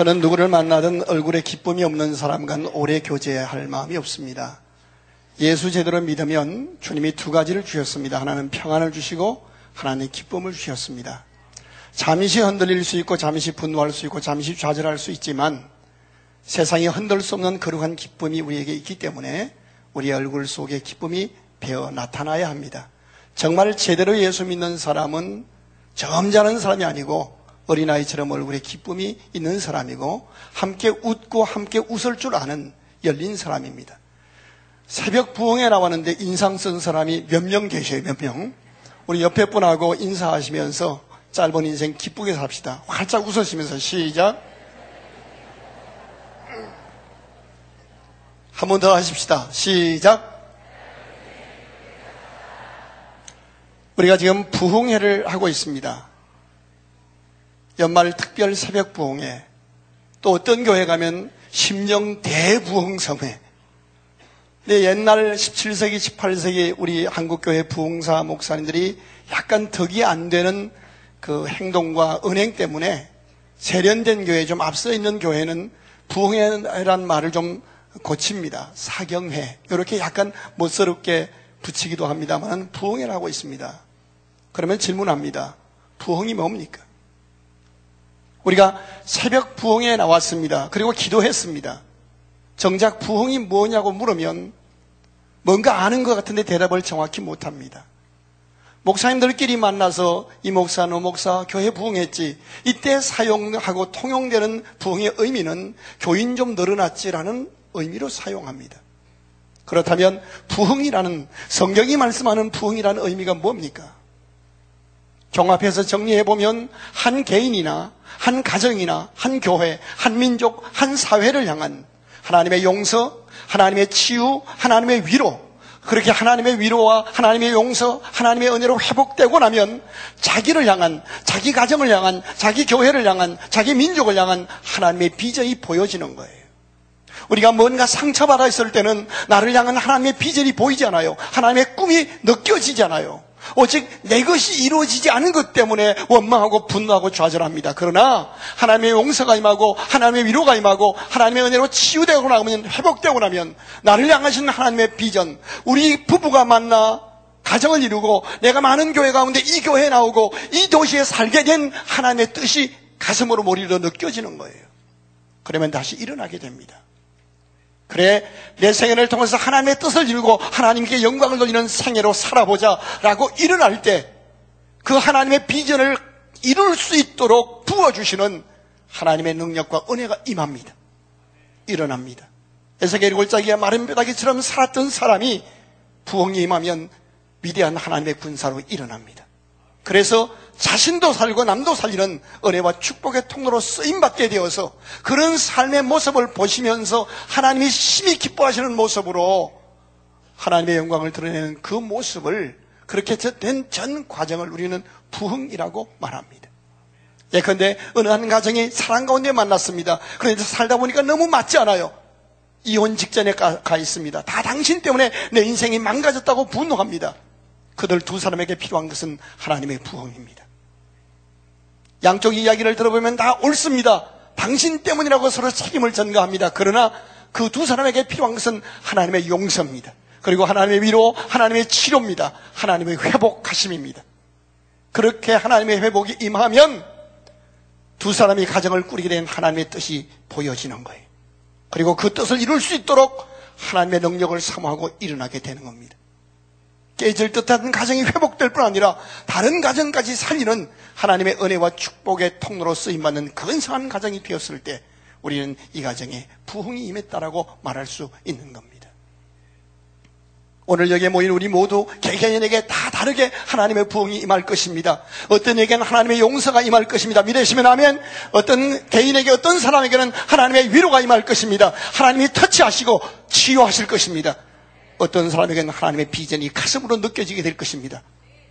저는 누구를 만나든 얼굴에 기쁨이 없는 사람과는 오래 교제할 마음이 없습니다. 예수 제대로 믿으면 주님이 두 가지를 주셨습니다. 하나는 평안을 주시고 하나는 기쁨을 주셨습니다. 잠시 흔들릴 수 있고 잠시 분노할 수 있고 잠시 좌절할 수 있지만 세상에 흔들 수 없는 거룩한 기쁨이 우리에게 있기 때문에 우리의 얼굴 속에 기쁨이 배어 나타나야 합니다. 정말 제대로 예수 믿는 사람은 점잖은 사람이 아니고 어린아이처럼 얼굴에 기쁨이 있는 사람이고 함께 웃고 함께 웃을 줄 아는 열린 사람입니다. 새벽 부흥에 나왔는데 인상 쓴 사람이 몇 명 계셔요, 몇 명. 우리 옆에 분하고 인사하시면서 짧은 인생 기쁘게 삽시다. 활짝 웃으시면서 시작. 한 번 더 하십시다. 시작. 우리가 지금 부흥회를 하고 있습니다. 연말 특별 새벽 부흥회. 또 어떤 교회 가면 심령 대부흥성회. 근데 옛날 17세기, 18세기 우리 한국교회 부흥사 목사님들이 약간 덕이 안 되는 그 행동과 은행 때문에 세련된 교회, 좀 앞서 있는 교회는 부흥회란 말을 좀 고칩니다. 사경회. 이렇게 약간 멋스럽게 붙이기도 합니다만 부흥회라고 있습니다. 그러면 질문합니다. 부흥이 뭡니까? 우리가 새벽 부흥에 나왔습니다. 그리고 기도했습니다. 정작 부흥이 뭐냐고 물으면 뭔가 아는 것 같은데 대답을 정확히 못합니다. 목사님들끼리 만나서 이 목사, 너 목사, 교회 부흥했지. 이때 사용하고 통용되는 부흥의 의미는 교인 좀 늘어났지라는 의미로 사용합니다. 그렇다면 부흥이라는 성경이 말씀하는 부흥이라는 의미가 뭡니까? 종합해서 정리해 보면 한 개인이나 한 가정이나 한 교회, 한 민족, 한 사회를 향한 하나님의 용서, 하나님의 치유, 하나님의 위로, 그렇게 하나님의 위로와 하나님의 용서, 하나님의 은혜로 회복되고 나면 자기를 향한, 자기 가정을 향한, 자기 교회를 향한, 자기 민족을 향한 하나님의 비전이 보여지는 거예요. 우리가 뭔가 상처받아 있을 때는 나를 향한 하나님의 비전이 보이잖아요. 하나님의 꿈이 느껴지잖아요. 오직 내 것이 이루어지지 않은 것 때문에 원망하고 분노하고 좌절합니다. 그러나 하나님의 용서가 임하고 하나님의 위로가 임하고 하나님의 은혜로 치유되고 나면 회복되고 나면 나를 향하신 하나님의 비전 우리 부부가 만나 가정을 이루고 내가 많은 교회 가운데 이 교회에 나오고 이 도시에 살게 된 하나님의 뜻이 가슴으로 머리로 느껴지는 거예요. 그러면 다시 일어나게 됩니다. 그래 내 생애를 통해서 하나님의 뜻을 이루고 하나님께 영광을 돌리는 생애로 살아보자라고 일어날 때 그 하나님의 비전을 이룰 수 있도록 부어주시는 하나님의 능력과 은혜가 임합니다. 일어납니다. 에스겔 골짜기와 마른 뼈다귀처럼 살았던 사람이 부흥이 임하면 위대한 하나님의 군사로 일어납니다. 그래서 자신도 살고 남도 살리는 은혜와 축복의 통로로 쓰임받게 되어서 그런 삶의 모습을 보시면서 하나님이 심히 기뻐하시는 모습으로 하나님의 영광을 드러내는 그 모습을 그렇게 된 전 과정을 우리는 부흥이라고 말합니다. 예컨대 어느 한 가정이 사랑 가운데 만났습니다. 그런데 살다 보니까 너무 맞지 않아요. 이혼 직전에 가, 가 있습니다. 다 당신 때문에 내 인생이 망가졌다고 분노합니다. 그들 두 사람에게 필요한 것은 하나님의 부흥입니다. 양쪽 이야기를 들어보면 다 옳습니다. 당신 때문이라고 서로 책임을 전가합니다. 그러나 그 두 사람에게 필요한 것은 하나님의 용서입니다. 그리고 하나님의 위로, 하나님의 치료입니다. 하나님의 회복하심입니다. 그렇게 하나님의 회복이 임하면 두 사람이 가정을 꾸리게 된 하나님의 뜻이 보여지는 거예요. 그리고 그 뜻을 이룰 수 있도록 하나님의 능력을 사모하고 일어나게 되는 겁니다. 깨질 듯한 가정이 회복될 뿐 아니라 다른 가정까지 살리는 하나님의 은혜와 축복의 통로로 쓰임받는 근사한 가정이 되었을 때 우리는 이 가정에 부흥이 임했다라고 말할 수 있는 겁니다. 오늘 여기에 모인 우리 모두 개개인에게 다 다르게 하나님의 부흥이 임할 것입니다. 어떤 에게는 하나님의 용서가 임할 것입니다. 믿으시면 하면 어떤 개인에게 어떤 사람에게는 하나님의 위로가 임할 것입니다. 하나님이 터치하시고 치유하실 것입니다. 어떤 사람에게는 하나님의 비전이 가슴으로 느껴지게 될 것입니다.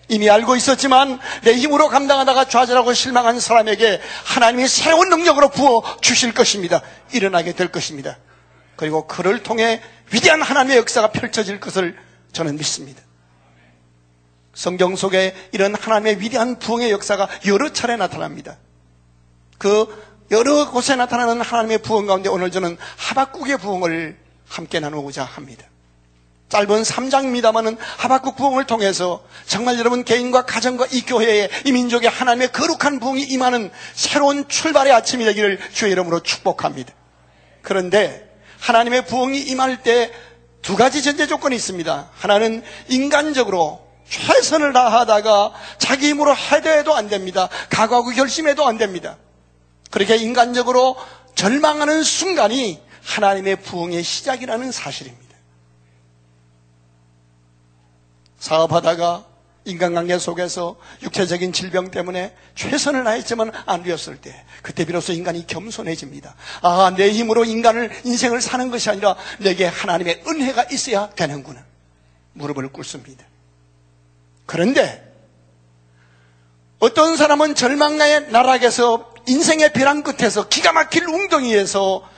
이미 알고 있었지만 내 힘으로 감당하다가 좌절하고 실망한 사람에게 하나님이 새로운 능력으로 부어 주실 것입니다. 일어나게 될 것입니다. 그리고 그를 통해 위대한 하나님의 역사가 펼쳐질 것을 저는 믿습니다. 성경 속에 이런 하나님의 위대한 부흥의 역사가 여러 차례 나타납니다. 그 여러 곳에 나타나는 하나님의 부흥 가운데 오늘 저는 하박국의 부흥을 함께 나누고자 합니다. 짧은 3장입니다만은 하박국 부흥을 통해서 정말 여러분 개인과 가정과 이 교회에 이 민족의 하나님의 거룩한 부흥이 임하는 새로운 출발의 아침이 되기를 주의 이름으로 축복합니다. 그런데 하나님의 부흥이 임할 때 두 가지 전제 조건이 있습니다. 하나는 인간적으로 최선을 다하다가 자기 힘으로 해도 안 됩니다. 각오하고 결심해도 안 됩니다. 그렇게 인간적으로 절망하는 순간이 하나님의 부흥의 시작이라는 사실입니다. 사업하다가 인간관계 속에서 육체적인 질병 때문에 최선을 다했지만 안 되었을 때 그때 비로소 인간이 겸손해집니다. 아, 내 힘으로 인간을 인생을 사는 것이 아니라 내게 하나님의 은혜가 있어야 되는구나. 무릎을 꿇습니다. 그런데 어떤 사람은 절망의 나락에서 인생의 벼랑 끝에서 기가 막힐 웅덩이에서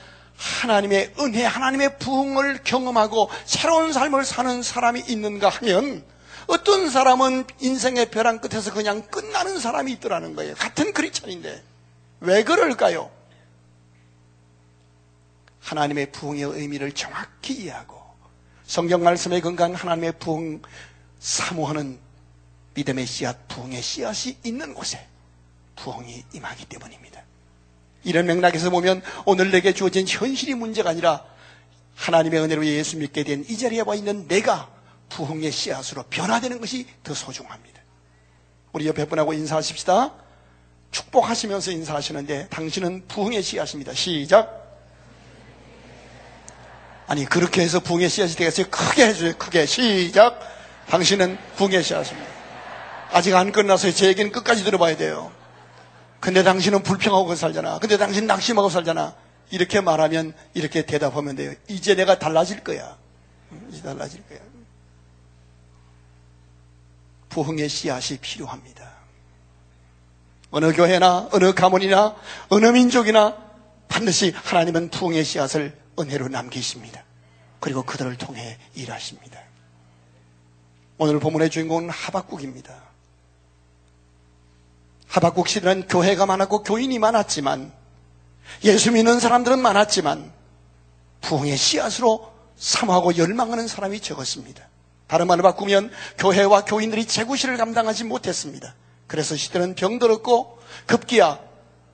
하나님의 은혜, 하나님의 부흥을 경험하고 새로운 삶을 사는 사람이 있는가 하면 어떤 사람은 인생의 벼랑 끝에서 그냥 끝나는 사람이 있더라는 거예요. 같은 크리스천인데. 왜 그럴까요? 하나님의 부흥의 의미를 정확히 이해하고 성경 말씀에 건강한 하나님의 부흥 사모하는 믿음의 씨앗, 부흥의 씨앗이 있는 곳에 부흥이 임하기 때문입니다. 이런 맥락에서 보면 오늘 내게 주어진 현실이 문제가 아니라 하나님의 은혜로 예수 믿게 된 이 자리에 와 있는 내가 부흥의 씨앗으로 변화되는 것이 더 소중합니다. 우리 옆에 분하고 인사하십시다. 축복하시면서 인사하시는데 당신은 부흥의 씨앗입니다. 시작. 아니 그렇게 해서 부흥의 씨앗이 되겠어요? 크게 해줘요. 크게 시작. 당신은 부흥의 씨앗입니다. 아직 안 끝나서 제 얘기는 끝까지 들어봐야 돼요. 근데 당신은 불평하고 살잖아. 근데 당신 낙심하고 살잖아. 이렇게 말하면 이렇게 대답하면 돼요. 이제 내가 달라질 거야. 이제 달라질 거야. 부흥의 씨앗이 필요합니다. 어느 교회나 어느 가문이나 어느 민족이나 반드시 하나님은 부흥의 씨앗을 은혜로 남기십니다. 그리고 그들을 통해 일하십니다. 오늘 본문의 주인공은 하박국입니다. 하박국 시대는 교회가 많았고 교인이 많았지만 예수 믿는 사람들은 많았지만 부흥의 씨앗으로 사모하고 열망하는 사람이 적었습니다. 다른 말로 바꾸면 교회와 교인들이 재구실을 감당하지 못했습니다. 그래서 시대는 병들었고 급기야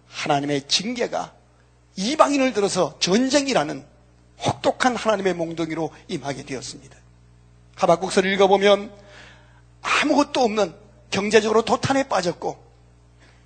하나님의 징계가 이방인을 들어서 전쟁이라는 혹독한 하나님의 몽둥이로 임하게 되었습니다. 하박국서를 읽어보면 아무것도 없는 경제적으로 도탄에 빠졌고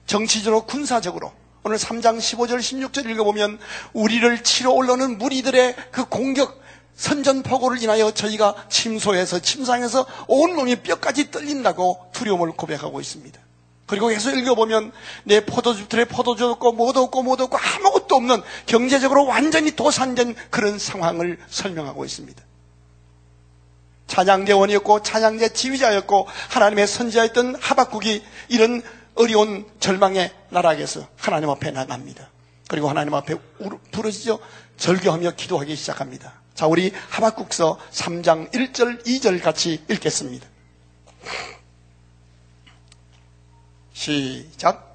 정치적으로 군사적으로 오늘 3장 15절 16절 읽어보면 우리를 치러 올라오는 무리들의 그 공격 선전포고를 인하여 저희가 침소에서 침상에서 온몸이 뼈까지 떨린다고 두려움을 고백하고 있습니다. 그리고 계속 읽어보면 내 포도주틀에 포도주 없고 못 없고 못 없고 아무것도 없는 경제적으로 완전히 도산된 그런 상황을 설명하고 있습니다. 찬양대원이었고 찬양대 지휘자였고 하나님의 선지자였던 하박국이 이런 어려운 절망의 나락에서 하나님 앞에 나갑니다. 그리고 하나님 앞에 부르짖어 절규하며 기도하기 시작합니다. 자, 우리 하박국서 3장 1절, 2절 같이 읽겠습니다. 시작.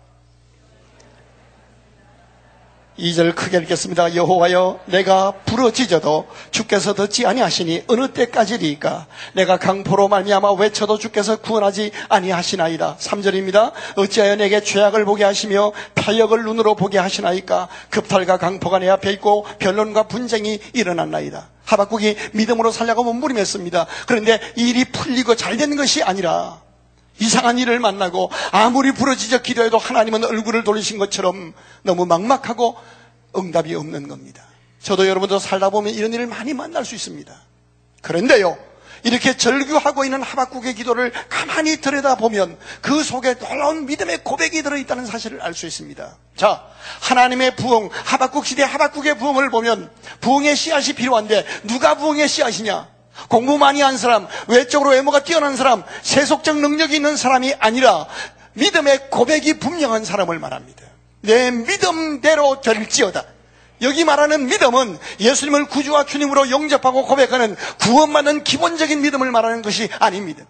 2절 크게 읽겠습니다. 여호와여 내가 부러지져도 주께서 듣지 아니하시니 어느 때까지리까 내가 강포로 말미암아 외쳐도 주께서 구원하지 아니하시나이다. 3절입니다. 어찌하여 내게 죄악을 보게 하시며 타역을 눈으로 보게 하시나이까 급탈과 강포가 내 앞에 있고 변론과 분쟁이 일어났나이다. 하박국이 믿음으로 살려고 몸부림했습니다. 그런데 일이 풀리고 잘된 것이 아니라 이상한 일을 만나고 아무리 부러지적 기도해도 하나님은 얼굴을 돌리신 것처럼 너무 막막하고 응답이 없는 겁니다. 저도 여러분도 살다 보면 이런 일을 많이 만날 수 있습니다. 그런데요, 이렇게 절규하고 있는 하박국의 기도를 가만히 들여다보면 그 속에 놀라운 믿음의 고백이 들어있다는 사실을 알 수 있습니다. 자, 하나님의 부흥, 하박국 시대 하박국의 부흥을 보면 부흥의 씨앗이 필요한데 누가 부흥의 씨앗이냐? 공부 많이 한 사람, 외적으로 외모가 뛰어난 사람, 세속적 능력이 있는 사람이 아니라 믿음의 고백이 분명한 사람을 말합니다. 내 믿음대로 될지어다. 여기 말하는 믿음은 예수님을 구주와 주님으로 영접하고 고백하는 구원받는 기본적인 믿음을 말하는 것이 아닙니다.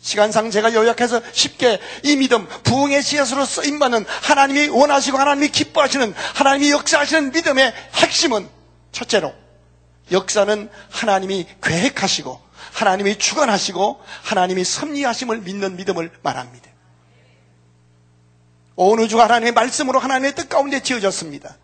시간상 제가 요약해서 쉽게 이 믿음, 부흥의 씨앗으로 쓰임받는 하나님이 원하시고 하나님이 기뻐하시는 하나님이 역사하시는 믿음의 핵심은 첫째로 역사는 하나님이 계획하시고 하나님이 주관하시고 하나님이 섭리하심을 믿는 믿음을 말합니다. 온 우주가 하나님의 말씀으로 하나님의 뜻 가운데 지어졌습니다.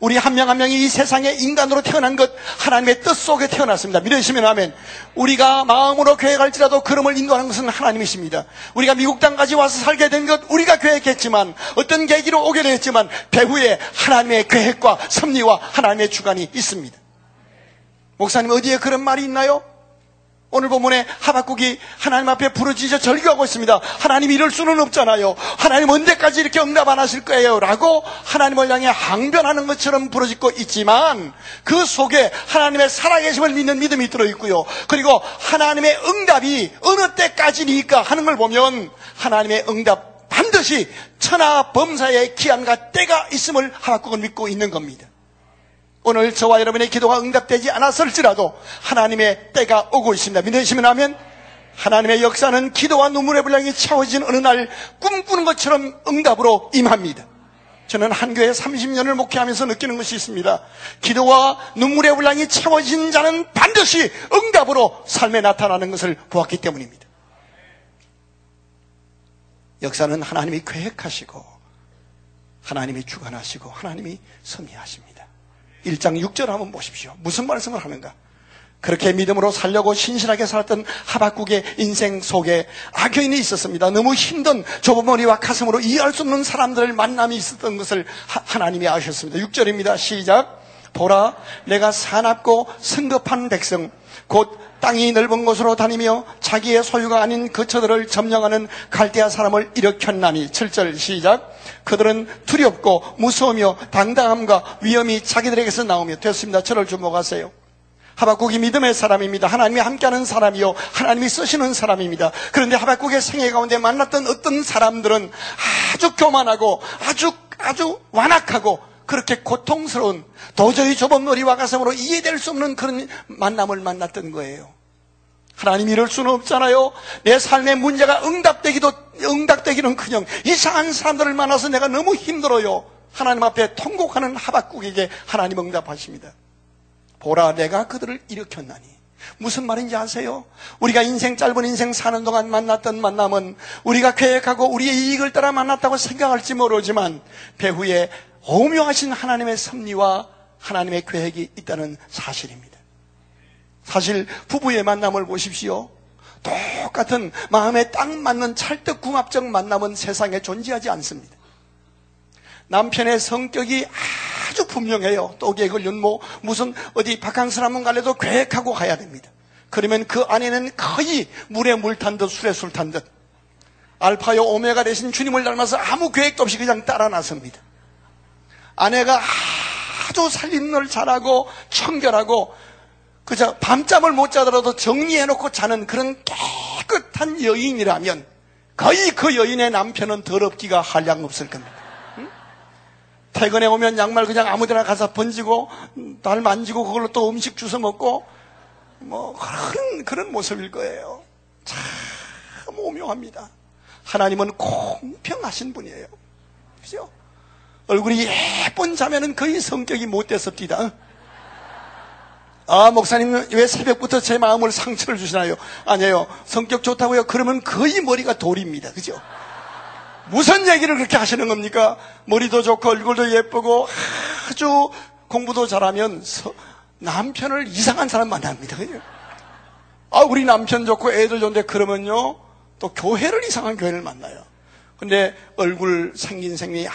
우리 한 명 한 명이 이 세상에 인간으로 태어난 것 하나님의 뜻 속에 태어났습니다. 믿으시면 하면 우리가 마음으로 계획할지라도 그름을 인도하는 것은 하나님이십니다. 우리가 미국 땅까지 와서 살게 된 것 우리가 계획했지만 어떤 계기로 오게 됐지만 배후에 하나님의 계획과 섭리와 하나님의 주관이 있습니다. 목사님 어디에 그런 말이 있나요? 오늘 본문에 하박국이 하나님 앞에 부르짖어 절규하고 있습니다. 하나님 이럴 수는 없잖아요. 하나님 언제까지 이렇게 응답 안 하실 거예요? 라고 하나님을 향해 항변하는 것처럼 부르짖고 있지만 그 속에 하나님의 살아계심을 믿는 믿음이 들어있고요. 그리고 하나님의 응답이 어느 때까지니까 하는 걸 보면 하나님의 응답 반드시 천하 범사의 기한과 때가 있음을 하박국은 믿고 있는 겁니다. 오늘 저와 여러분의 기도가 응답되지 않았을지라도 하나님의 때가 오고 있습니다. 믿으시면 하면 하나님의 역사는 기도와 눈물의 분량이 채워진 어느 날 꿈꾸는 것처럼 응답으로 임합니다. 저는 한 교회 30년을 목회하면서 느끼는 것이 있습니다. 기도와 눈물의 분량이 채워진 자는 반드시 응답으로 삶에 나타나는 것을 보았기 때문입니다. 역사는 하나님이 계획하시고 하나님이 주관하시고 하나님이 섭리하십니다. 1장 6절 한번 보십시오. 무슨 말씀을 하는가? 그렇게 믿음으로 살려고 신실하게 살았던 하박국의 인생 속에 악여인이 있었습니다. 너무 힘든 좁은 머리와 가슴으로 이해할 수 없는 사람들을 만남이 있었던 것을 하나님이 아셨습니다. 6절입니다. 시작. 보라, 내가 사납고 성급한 백성, 곧 땅이 넓은 곳으로 다니며 자기의 소유가 아닌 거처들을 점령하는 갈대아 사람을 일으켰나니 7절 시작 그들은 두렵고 무서우며 당당함과 위험이 자기들에게서 나오며 됐습니다 저를 주목하세요 하박국이 믿음의 사람입니다. 하나님이 함께하는 사람이요. 하나님이 쓰시는 사람입니다. 그런데 하박국의 생애 가운데 만났던 어떤 사람들은 아주 교만하고 아주 아주 완악하고 그렇게 고통스러운 도저히 머리와 가슴으로 이해될 수 없는 그런 만남을 만났던 거예요. 하나님 이럴 수는 없잖아요. 내 삶의 문제가 응답되기도 응답되기는 그냥 이상한 사람들을 만나서 내가 너무 힘들어요. 하나님 앞에 통곡하는 하박국에게 하나님 응답하십니다. 보라 내가 그들을 일으켰나니 무슨 말인지 아세요? 우리가 인생 짧은 인생 사는 동안 만났던 만남은 우리가 계획하고 우리의 이익을 따라 만났다고 생각할지 모르지만 배후에 오묘하신 하나님의 섭리와 하나님의 계획이 있다는 사실입니다. 사실 부부의 만남을 보십시오. 똑같은 마음에 딱 맞는 찰떡궁합적 만남은 세상에 존재하지 않습니다. 남편의 성격이 아주 분명해요. 또기에 걸린 뭐 무슨 어디 바캉스 한번 갈래도 계획하고 가야 됩니다. 그러면 그 안에는 거의 물에 물 탄 듯 술에 술 탄 듯 알파요 오메가 되신 주님을 닮아서 아무 계획도 없이 그냥 따라 나섭니다. 아내가 아주 살림을 잘하고 청결하고 그저 밤잠을 못 자더라도 정리해놓고 자는 그런 깨끗한 여인이라면 거의 그 여인의 남편은 더럽기가 한량 없을 겁니다. 퇴근해 오면 양말 그냥 아무데나 가서 번지고 날 만지고 그걸로 또 음식 주워 먹고 뭐 그런 그런 모습일 거예요. 참 오묘합니다. 하나님은 공평하신 분이에요. 그죠? 얼굴이 예쁜 자매는 거의 성격이 못됐습니다. 아, 목사님, 왜 새벽부터 제 마음을 상처를 주시나요? 아니에요. 성격 좋다고요? 그러면 거의 머리가 돌입니다. 그죠? 무슨 얘기를 그렇게 하시는 겁니까? 머리도 좋고, 얼굴도 예쁘고, 아주 공부도 잘하면 서, 남편을 이상한 사람 만납니다. 그죠? 아, 우리 남편 좋고 애들 좋은데 그러면요, 또 교회를 이상한 교회를 만나요. 근데 얼굴 생긴 생이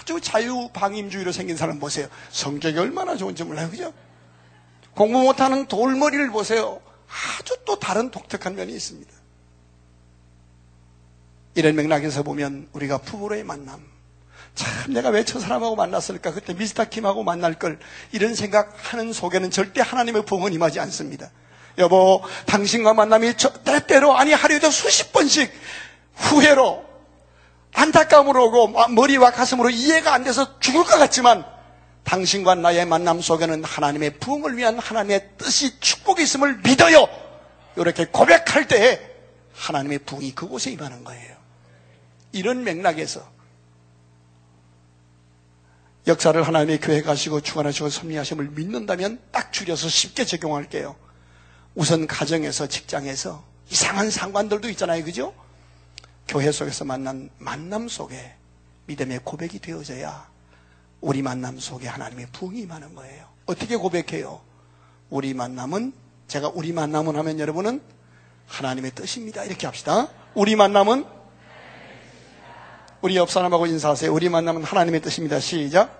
아주 자유방임주의로 생긴 사람 보세요. 성격이 얼마나 좋은지 몰라요. 그죠? 공부 못하는 돌머리를 보세요. 아주 또 다른 독특한 면이 있습니다. 이런 맥락에서 보면 우리가 부부로의 만남. 참 내가 왜 저 사람하고 만났을까? 그때 미스터 킴하고 만날 걸 이런 생각하는 속에는 절대 하나님의 부흥은 임하지 않습니다. 여보, 당신과 만남이 때때로 아니 하루에도 수십 번씩 후회로 안타까움으로 오고 머리와 가슴으로 이해가 안 돼서 죽을 것 같지만 당신과 나의 만남 속에는 하나님의 부흥을 위한 하나님의 뜻이 축복이 있음을 믿어요. 이렇게 고백할 때에 하나님의 부흥이 그곳에 임하는 거예요. 이런 맥락에서 역사를 하나님의 교회 가시고 주관하시고 섭리하심을 믿는다면 딱 줄여서 쉽게 적용할게요. 우선 가정에서 직장에서 이상한 상관들도 있잖아요. 그죠? 교회 속에서 만난 만남 속에 믿음의 고백이 되어져야 우리 만남 속에 하나님의 부흥이 임하는 거예요. 어떻게 고백해요? 우리 만남은 제가 우리 만남은 하면 여러분은 하나님의 뜻입니다. 이렇게 합시다. 우리 만남은 우리 옆 사람하고 인사하세요. 우리 만남은 하나님의 뜻입니다. 시작.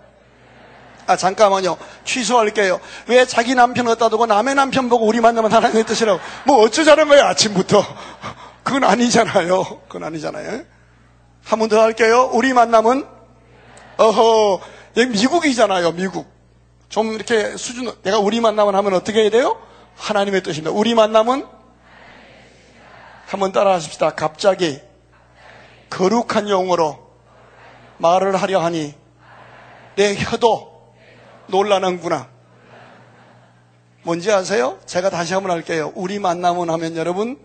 아, 잠깐만요. 취소할게요. 왜 자기 남편 어디다 두고 남의 남편 보고 우리 만나면 하나님의 뜻이라고. 뭐 어쩌자는 거예요, 아침부터. 그건 아니잖아요. 그건 아니잖아요. 한 번 더 할게요. 우리 만남은, 어허, 여기 미국이잖아요, 미국. 좀 이렇게 수준, 내가 우리 만남은 하면 어떻게 해야 돼요? 하나님의 뜻입니다. 우리 만남은, 한번 따라 하십시다. 갑자기, 거룩한 용어로 말을 하려 하니, 내 혀도 놀라는구나. 뭔지 아세요? 제가 다시 한번 할게요. 우리 만남은 하면 여러분,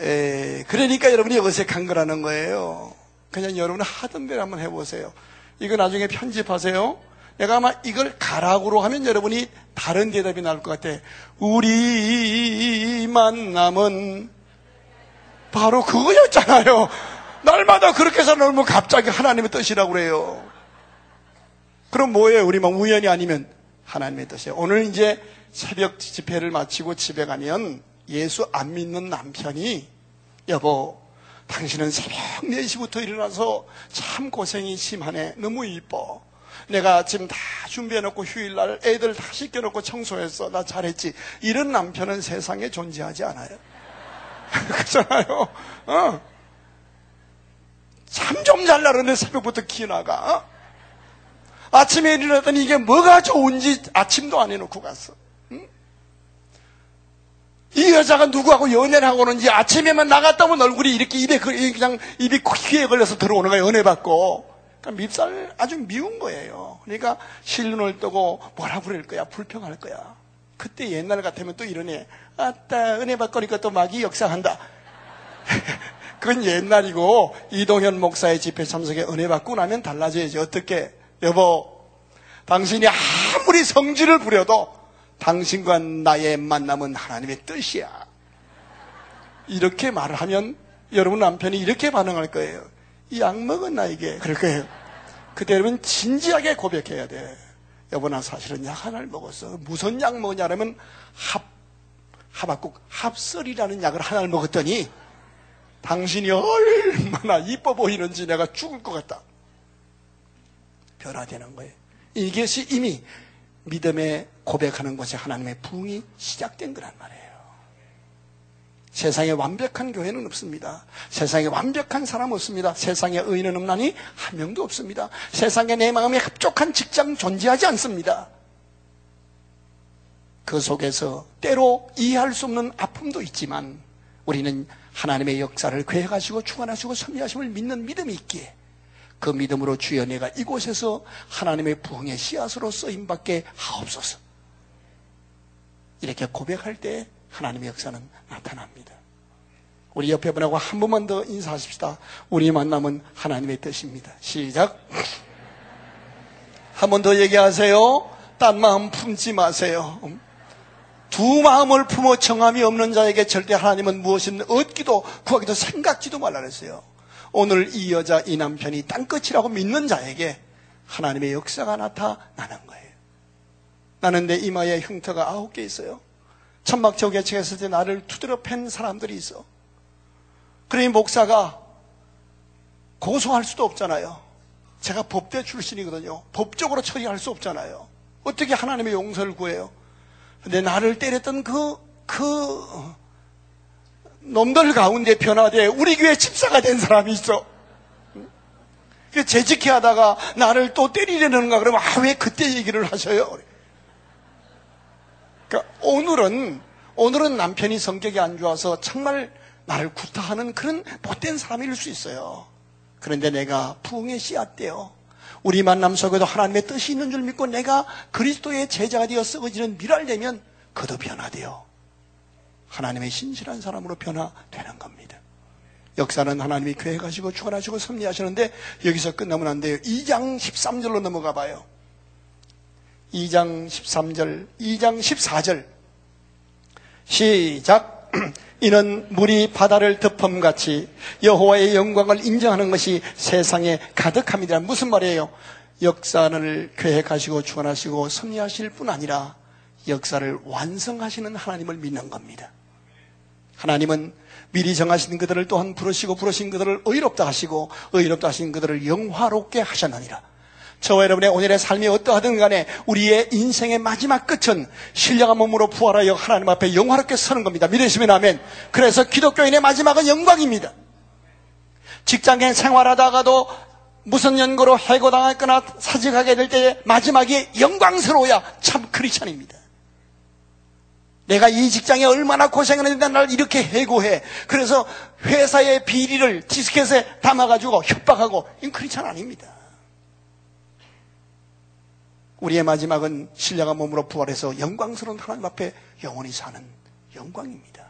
에, 그러니까 여러분이 어색한 거라는 거예요. 그냥 여러분 하던 대로 한번 해보세요. 이거 나중에 편집하세요. 내가 아마 이걸 가락으로 하면 여러분이 다른 대답이 나올 것 같아. 우리 만남은 바로 그거였잖아요. 날마다 그렇게 해서 놀면 갑자기 하나님의 뜻이라고 그래요. 그럼 뭐예요? 우리만 우연이 아니면 하나님의 뜻이에요. 오늘 이제 새벽 집회를 마치고 집에 가면 예수 안 믿는 남편이 여보 당신은 새벽 4시부터 일어나서 참 고생이 심하네. 너무 이뻐. 내가 지금 다 준비해놓고 휴일날 애들 다 씻겨놓고 청소했어. 나 잘했지. 이런 남편은 세상에 존재하지 않아요. 그렇잖아요. 어. 참좀 잘나르네 새벽부터 키 나가. 어? 아침에 일어났더니 이게 뭐가 좋은지 아침도 안 해놓고 갔어. 응? 이 여자가 누구하고 연애를 하고 오는지 아침에만 나갔다 오면 얼굴이 이렇게 입에 그냥 입이 귀에 걸려서 들어오는 거야 연애 받고. 그러니까 밉살 아주 미운 거예요. 그러니까 실눈을 뜨고 뭐라 그럴 거야 불평할 거야. 그때 옛날 같으면 또 이러네. 아따 은혜 받거니까 또 막이 역사한다. 그건 옛날이고 이동현 목사의 집회 참석에 은혜 받고 나면 달라져야지 어떻게 여보, 당신이 아무리 성질을 부려도 당신과 나의 만남은 하나님의 뜻이야. 이렇게 말을 하면 여러분 남편이 이렇게 반응할 거예요. 이약 먹은 나에게 그럴 거예요. 그때 여러분 진지하게 고백해야 돼. 여보 나 사실은 약 하나를 먹었어. 무슨 약 먹냐면 합 하박국 합설이라는 약을 하나를 먹었더니 당신이 얼마나 이뻐 보이는지 내가 죽을 것 같다. 변화되는 거예요. 이것이 이미 믿음의 고백하는 것이 하나님의 부흥이 시작된 거란 말이에요. 세상에 완벽한 교회는 없습니다. 세상에 완벽한 사람 없습니다. 세상에 의인은 없나니 한 명도 없습니다. 세상에 내 마음에 합족한 직장 존재하지 않습니다. 그 속에서 때로 이해할 수 없는 아픔도 있지만 우리는 하나님의 역사를 괴해가시고 주관하시고 섭리하심을 믿는 믿음이 있기에 그 믿음으로 주여 내가 이곳에서 하나님의 부흥의 씨앗으로 쓰임받게 하옵소서. 이렇게 고백할 때 하나님의 역사는 나타납니다. 우리 옆에 분하고 한 번만 더 인사하십시다. 우리 만남은 하나님의 뜻입니다. 시작. 한 번 더 얘기하세요. 딴 마음 품지 마세요. 두 마음을 품어 정함이 없는 자에게 절대 하나님은 무엇이든 얻기도 구하기도 생각지도 말라 그랬어요. 오늘 이 여자, 이 남편이 땅끝이라고 믿는 자에게 하나님의 역사가 나타나는 거예요. 나는 내 이마에 흉터가 아홉 개 있어요. 천막저 개척했을 때 나를 두드려 팬 사람들이 있어. 그러니 목사가 고소할 수도 없잖아요. 제가 법대 출신이거든요. 법적으로 처리할 수 없잖아요. 어떻게 하나님의 용서를 구해요? 근데 나를 때렸던 그, 그, 놈들 가운데 변화돼 우리 교회 집사가 된 사람이 있어. 재직해 하다가 나를 또 때리려는가 그러면 아, 왜 그때 얘기를 하셔요? 그러니까 오늘은 오늘은 남편이 성격이 안 좋아서 정말 나를 구타하는 그런 못된 사람일 수 있어요. 그런데 내가 부흥의 씨앗대요. 우리 만남 속에도 하나님의 뜻이 있는 줄 믿고 내가 그리스도의 제자가 되어 썩어지는 미랄 되면 그도 변화돼요. 하나님의 신실한 사람으로 변화되는 겁니다. 역사는 하나님이 교회 가시고 축원하시고 섭리하시는데 여기서 끝나면 안 돼요. 2장 13절로 넘어가 봐요. 2장 13절, 2장 14절. 시작. 이는 물이 바다를 덮음같이 여호와의 영광을 인정하는 것이 세상에 가득합니다. 무슨 말이에요? 역사를 교회 가시고 축원하시고 섭리하실 뿐 아니라 역사를 완성하시는 하나님을 믿는 겁니다. 하나님은 미리 정하신 그들을 또한 부르시고 부르신 그들을 의롭다 하시고 의롭다 하신 그들을 영화롭게 하셨느니라. 저와 여러분의 오늘의 삶이 어떠하든 간에 우리의 인생의 마지막 끝은 신령한 몸으로 부활하여 하나님 앞에 영화롭게 서는 겁니다. 믿으시면 아멘. 그래서 기독교인의 마지막은 영광입니다. 직장에 생활하다가도 무슨 연고로 해고당했거나 사직하게 될 때에 마지막이 영광스러워야 참 크리스찬입니다. 내가 이 직장에 얼마나 고생을 했는데 나를 이렇게 해고해. 그래서 회사의 비리를 디스켓에 담아가지고 협박하고, 이건 크리스찬 아닙니다. 우리의 마지막은 신령한 몸으로 부활해서 영광스러운 하나님 앞에 영원히 사는 영광입니다.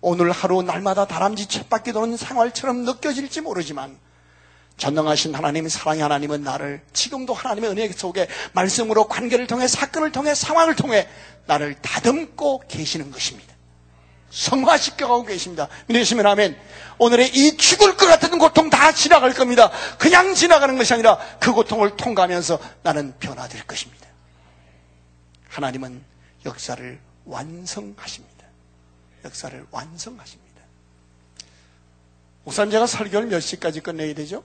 오늘 하루 날마다 다람쥐 쳇바퀴 도는 생활처럼 느껴질지 모르지만 전능하신 하나님, 사랑의 하나님은 나를 지금도 하나님의 은혜 속에 말씀으로 관계를 통해 사건을 통해 상황을 통해 나를 다듬고 계시는 것입니다. 성화시켜가고 계십니다. 믿으시면 아멘. 오늘의 이 죽을 것 같은 고통 다 지나갈 겁니다. 그냥 지나가는 것이 아니라 그 고통을 통과하면서 나는 변화될 것입니다. 하나님은 역사를 완성하십니다. 역사를 완성하십니다. 우선 제가 설교를 몇 시까지 끝내야 되죠?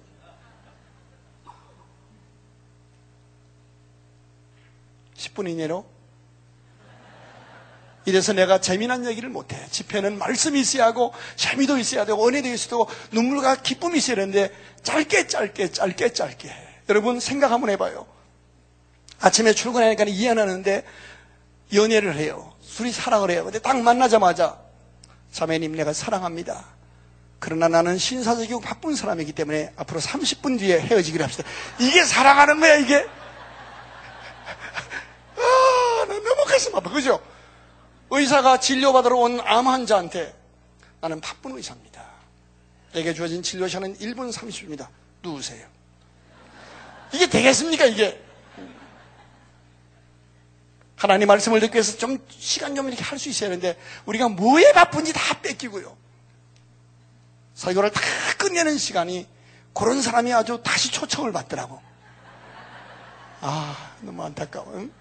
(10분) 이내로 이래서 내가 재미난 얘기를 못해. 집회는 말씀이 있어야 하고, 재미도 있어야 되고, 은혜도 있어야 되고, 눈물과 기쁨이 있어야 되는데, 짧게, 짧게, 짧게, 짧게. 여러분, 생각 한번 해봐요. 아침에 출근하니까 이해 안 하는데, 연애를 해요. 둘이 사랑을 해요. 근데 딱 만나자마자, 자매님, 내가 사랑합니다. 그러나 나는 신사적이고 바쁜 사람이기 때문에 앞으로 30분 뒤에 헤어지기로 합시다. 이게 사랑하는 거야, 이게? 너무 가슴 아파. 그죠? 의사가 진료받으러 온 암 환자한테 나는 바쁜 의사입니다. 내게 주어진 진료 시간은 1분 30초입니다. 누우세요. 이게 되겠습니까, 이게? 하나님 말씀을 듣기 위해서 좀 시간 좀 이렇게 할 수 있어야 하는데 우리가 뭐에 바쁜지 다 뺏기고요. 설교를 다 끝내는 시간이 그런 사람이 아주 다시 초청을 받더라고. 아, 너무 안타까워. 응?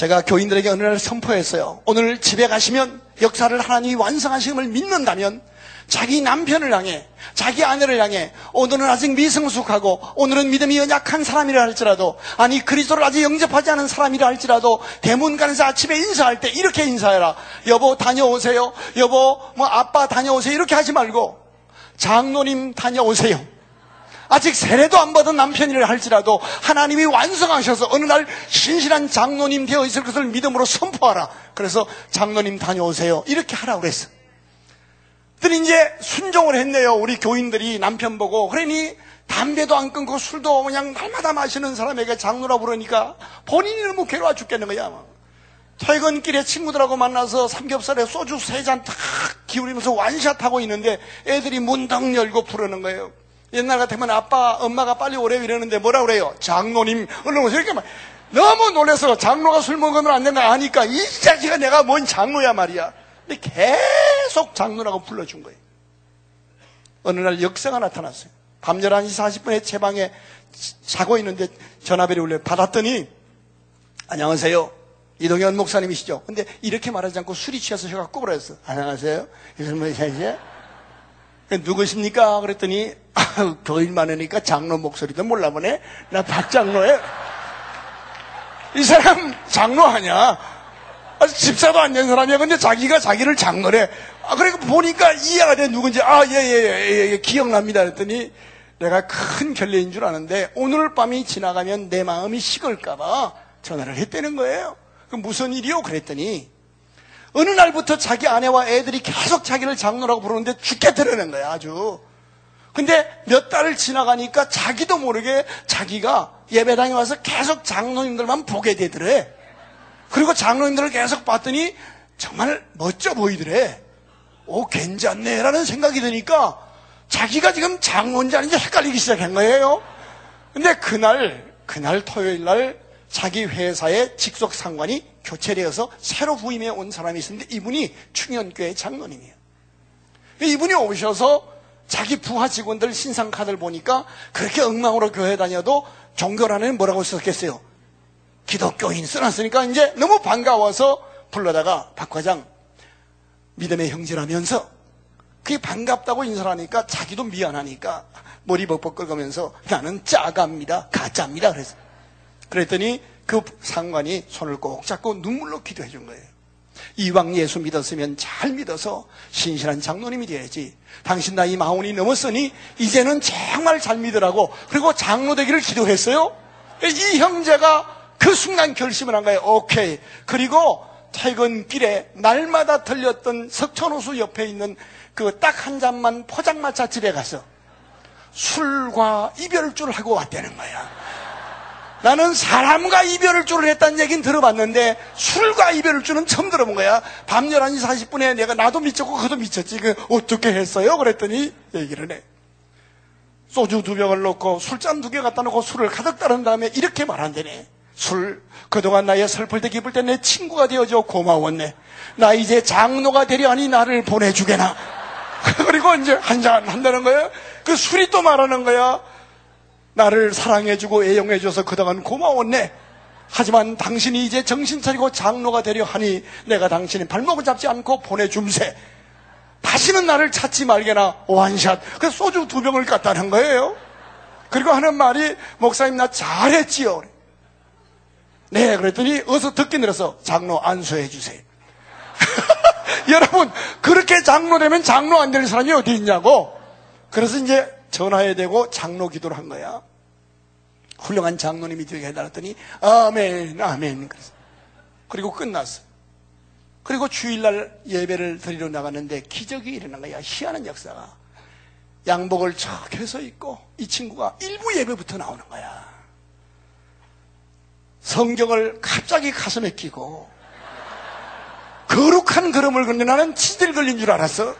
제가 교인들에게 어느 날 선포했어요. 오늘 집에 가시면 역사를 하나님이 완성하심을 믿는다면 자기 남편을 향해, 자기 아내를 향해, 오늘은 아직 미성숙하고, 오늘은 믿음이 연약한 사람이라 할지라도, 아니, 그리스도를 아직 영접하지 않은 사람이라 할지라도, 대문간에서 아침에 인사할 때 이렇게 인사해라. 여보, 다녀오세요. 여보, 뭐, 아빠 다녀오세요. 이렇게 하지 말고, 장로님 다녀오세요. 아직 세례도 안 받은 남편이라 할지라도 하나님이 완성하셔서 어느 날 신실한 장로님 되어 있을 것을 믿음으로 선포하라. 그래서 장로님 다녀오세요. 이렇게 하라고 그랬어. 그들이 이제 순종을 했네요. 우리 교인들이 남편 보고. 그러니 담배도 안 끊고 술도 그냥 날마다 마시는 사람에게 장로라 부르니까 본인이 너무 괴로워 죽겠는 거야. 퇴근길에 친구들하고 만나서 삼겹살에 소주 세 잔 탁 기울이면서 완샷하고 있는데 애들이 문당 열고 부르는 거예요. 옛날 같으면 아빠, 엄마가 빨리 오래요 이러는데 뭐라 그래요? 장로님, 얼른 오세요. 이렇게 막 너무 놀래서 장로가 술 먹으면 안 된다 하니까 이 자식아 내가 뭔 장로야 말이야. 근데 계속 장로라고 불러준 거예요. 어느 날 역사가 나타났어요. 밤 11시 40분에 제 방에 자고 있는데 전화벨이 울려 받았더니 안녕하세요. 이동현 목사님이시죠? 근데 이렇게 말하지 않고 술이 취해서 혀가 꼬부라졌어. 안녕하세요. 이것은 뭐이지 누구십니까? 그랬더니 아, 교인 많으니까 장로 목소리도 몰라보네. 나 박장로에 이 사람 장로 아니야. 아직 집사도 안 된 사람이야. 근데 자기가 자기를 장로래. 아, 그러니까 보니까 이해가 돼. 누군지. 아, 예, 예, 예, 예, 기억납니다. 그랬더니 내가 큰 결례인 줄 아는데 오늘 밤이 지나가면 내 마음이 식을까봐 전화를 했다는 거예요. 그 무슨 일이요? 그랬더니 어느 날부터 자기 아내와 애들이 계속 자기를 장로라고 부르는데 죽겠다는 거야, 아주. 근데 몇 달을 지나가니까 자기도 모르게 자기가 예배당에 와서 계속 장로님들만 보게 되더래. 그리고 장로님들을 계속 봤더니 정말 멋져 보이더래. 오, 괜찮네라는 생각이 드니까 자기가 지금 장로인지 아닌지 헷갈리기 시작한 거예요. 근데 그날, 그날 토요일 날 자기 회사의 직속 상관이 교체되어서 새로 부임해 온 사람이 있었는데 이분이 충현교회 장로님이에요. 이분이 오셔서 자기 부하 직원들 신상 카드를 보니까 그렇게 엉망으로 교회 다녀도 종교란에 뭐라고 썼겠어요? 기독교인 써놨으니까 이제 너무 반가워서 불러다가 박 과장 믿음의 형제라면서 그게 반갑다고 인사를 하니까 자기도 미안하니까 머리 벅벅 긁으면서 나는 짜갑니다. 가짜입니다. 그래서 그랬더니 그 상관이 손을 꼭 잡고 눈물로 기도해 준 거예요. 이왕 예수 믿었으면 잘 믿어서 신실한 장로님이 되어야지. 당신 나이 마흔이 넘었으니 이제는 정말 잘 믿으라고 그리고 장로 되기를 기도했어요. 이 형제가 그 순간 결심을 한 거예요. 오케이. 그리고 퇴근길에 날마다 들렸던 석천호수 옆에 있는 그 딱 한 잔만 포장마차 집에 가서 술과 이별줄을 하고 왔다는 거야. 나는 사람과 이별을 줄을 했다는 얘기는 들어봤는데 술과 이별을 줄은 처음 들어본 거야. 밤 11시 40분에 내가 나도 미쳤고 그도 미쳤지. 그 어떻게 했어요? 그랬더니 얘기를 해. 소주 두 병을 넣고 술잔 두 개 갖다 놓고 술을 가득 따른 다음에 이렇게 말한대네. 술, 그동안 나의 슬플 때 기쁠 때 내 친구가 되어줘 고마웠네. 나 이제 장로가 되려 하니 나를 보내주게나. 그리고 이제 한잔 한다는 거야. 그 술이 또 말하는 거야. 나를 사랑해주고 애용해줘서 그동안 고마웠네. 하지만 당신이 이제 정신 차리고 장로가 되려 하니 내가 당신의 발목을 잡지 않고 보내줌세. 다시는 나를 찾지 말게나 원샷. 그 소주 두 병을 갖다는 거예요. 그리고 하는 말이 목사님 나 잘했지요. 네, 그랬더니 어서 듣기 늘어서 장로 안수해 주세요. 여러분, 그렇게 장로 되면 장로 안 될 사람이 어디 있냐고. 그래서 이제 전화해야 되고 장로 기도를 한 거야. 훌륭한 장로님이 되게 해달았더니 아멘, 아멘. 그리고 끝났어. 그리고 주일날 예배를 드리러 나갔는데 기적이 일어난 거야. 희한한 역사가. 양복을 척 해서 입고 이 친구가 일부 예배부터 나오는 거야. 성경을 갑자기 가슴에 끼고 거룩한 걸음을 걷는 나는 치질 걸린 줄 알았어.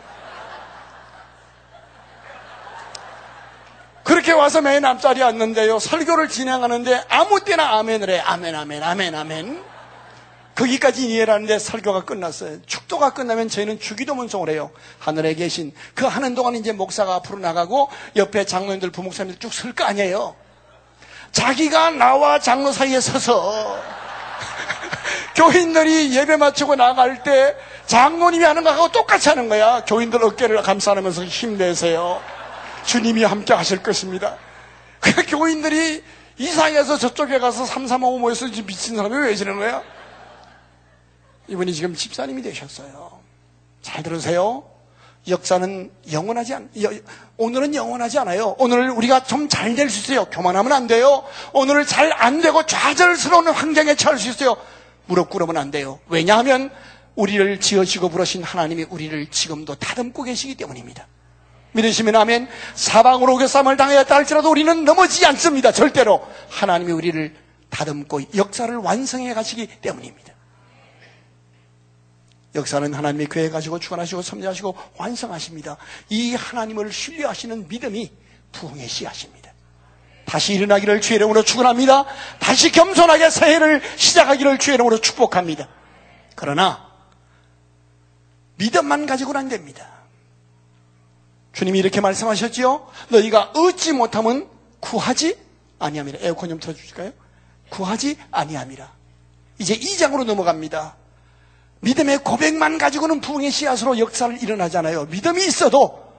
그렇게 와서 맨 앞자리에 앉는데요. 설교를 진행하는데 아무 때나 아멘을 해. 아멘, 아멘, 아멘, 아멘. 거기까지 이해를 하는데 설교가 끝났어요. 축도가 끝나면 저희는 주기도문송을 해요. 하늘에 계신 그 하는 동안 이제 목사가 앞으로 나가고 옆에 장로님들, 부목사님들 쭉 설 거 아니에요. 자기가 나와 장로 사이에 서서 교인들이 예배 마치고 나갈 때 장로님이 하는 거하고 똑같이 하는 거야. 교인들 어깨를 감싸면서 힘내세요. 주님이 함께 하실 것입니다. 그 교인들이 이상해서 저쪽에 가서 삼삼오오 모여서 미친 사람이 왜 지는 거야? 이분이 지금 집사님이 되셨어요. 잘 들으세요. 역사는 영원하지 않, 오늘은 영원하지 않아요. 오늘 우리가 좀 잘 될 수 있어요. 교만하면 안 돼요. 오늘을 잘 안 되고 좌절스러운 환경에 처할 수 있어요. 무릎 꿇으면 안 돼요. 왜냐하면 우리를 지어지고 부르신 하나님이 우리를 지금도 다듬고 계시기 때문입니다. 믿으시면 아멘. 사방으로 교쌈을 당하였다 할지라도 우리는 넘어지지 않습니다. 절대로. 하나님이 우리를 다듬고 역사를 완성해 가시기 때문입니다. 역사는 하나님의 교회 가지고 주관하시고 섭리하시고 완성하십니다. 이 하나님을 신뢰하시는 믿음이 부흥의 씨앗입니다. 다시 일어나기를 주의 이름으로 축원합니다. 다시 겸손하게 새해를 시작하기를 주의 이름으로 축복합니다. 그러나 믿음만 가지고는 안 됩니다. 주님이 이렇게 말씀하셨지요. 너희가 얻지 못하면 구하지 아니함이라. 에어컨 좀 틀어주실까요? 구하지 아니함이라. 이제 2장으로 넘어갑니다. 믿음의 고백만 가지고는 부흥의 씨앗으로 역사를 일어나잖아요. 믿음이 있어도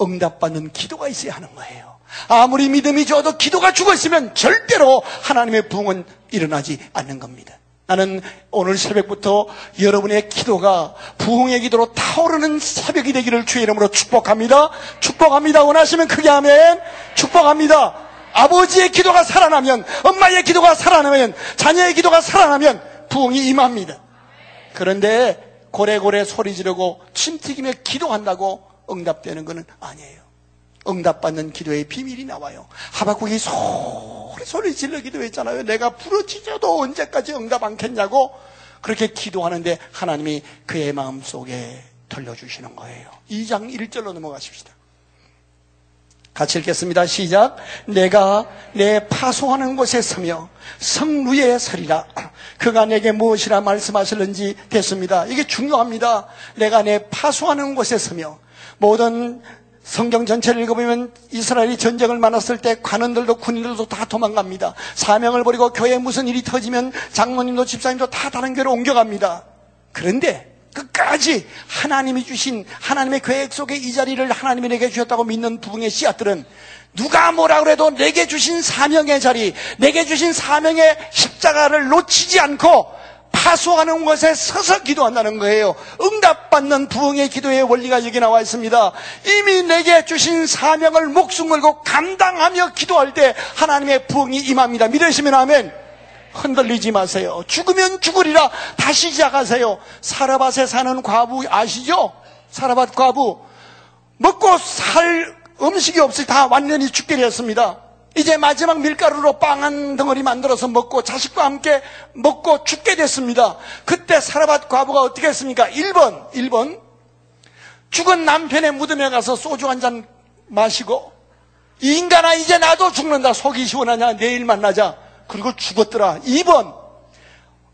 응답받는 기도가 있어야 하는 거예요. 아무리 믿음이 좋아도 기도가 죽었으면 절대로 하나님의 부흥은 일어나지 않는 겁니다. 나는 오늘 새벽부터 여러분의 기도가 부흥의 기도로 타오르는 새벽이 되기를 주의 이름으로 축복합니다. 축복합니다. 원하시면 크게 하면 축복합니다. 아버지의 기도가 살아나면, 엄마의 기도가 살아나면, 자녀의 기도가 살아나면 부흥이 임합니다. 그런데 고래고래 소리 지르고 침 튀기며 기도한다고 응답되는 것은 아니에요. 응답받는 기도의 비밀이 나와요. 하박국이 소리 소리 질러 기도했잖아요. 내가 부르짖어도 언제까지 응답 않겠냐고. 그렇게 기도하는데 하나님이 그의 마음 속에 들려주시는 거예요. 2장 1절로 넘어가십시다. 같이 읽겠습니다. 시작. 내가 내 파송하는 곳에 서며 성루에 서리라. 그가 내게 무엇이라 말씀하실는지 됐습니다. 이게 중요합니다. 내가 내 파송하는 곳에 서며 모든 성경 전체를 읽어보면 이스라엘이 전쟁을 만났을 때 관원들도 군인들도 다 도망갑니다. 사명을 버리고 교회에 무슨 일이 터지면 장로님도 집사님도 다 다른 교회로 옮겨갑니다. 그런데 끝까지 하나님이 주신 하나님의 계획 속에 이 자리를 하나님이 내게 주셨다고 믿는 부흥의 씨앗들은 누가 뭐라 그래도 내게 주신 사명의 자리, 내게 주신 사명의 십자가를 놓치지 않고 파수하는 것에 서서 기도한다는 거예요. 응답받는 부흥의 기도의 원리가 여기 나와 있습니다. 이미 내게 주신 사명을 목숨 걸고 감당하며 기도할 때 하나님의 부흥이 임합니다. 믿으시면 아멘. 흔들리지 마세요. 죽으면 죽으리라 다시 시작하세요. 사라밭에 사는 과부 아시죠? 사라밭 과부 먹고 살 음식이 없이 다 완전히 죽게 되었습니다. 이제 마지막 밀가루로 빵 한 덩어리 만들어서 먹고 자식과 함께 먹고 죽게 됐습니다. 그때 사라밭 과부가 어떻게 했습니까? 1번, 1번. 죽은 남편의 무덤에 가서 소주 한 잔 마시고 이 인간아 이제 나도 죽는다. 속이 시원하냐? 내일 만나자. 그리고 죽었더라. 2번.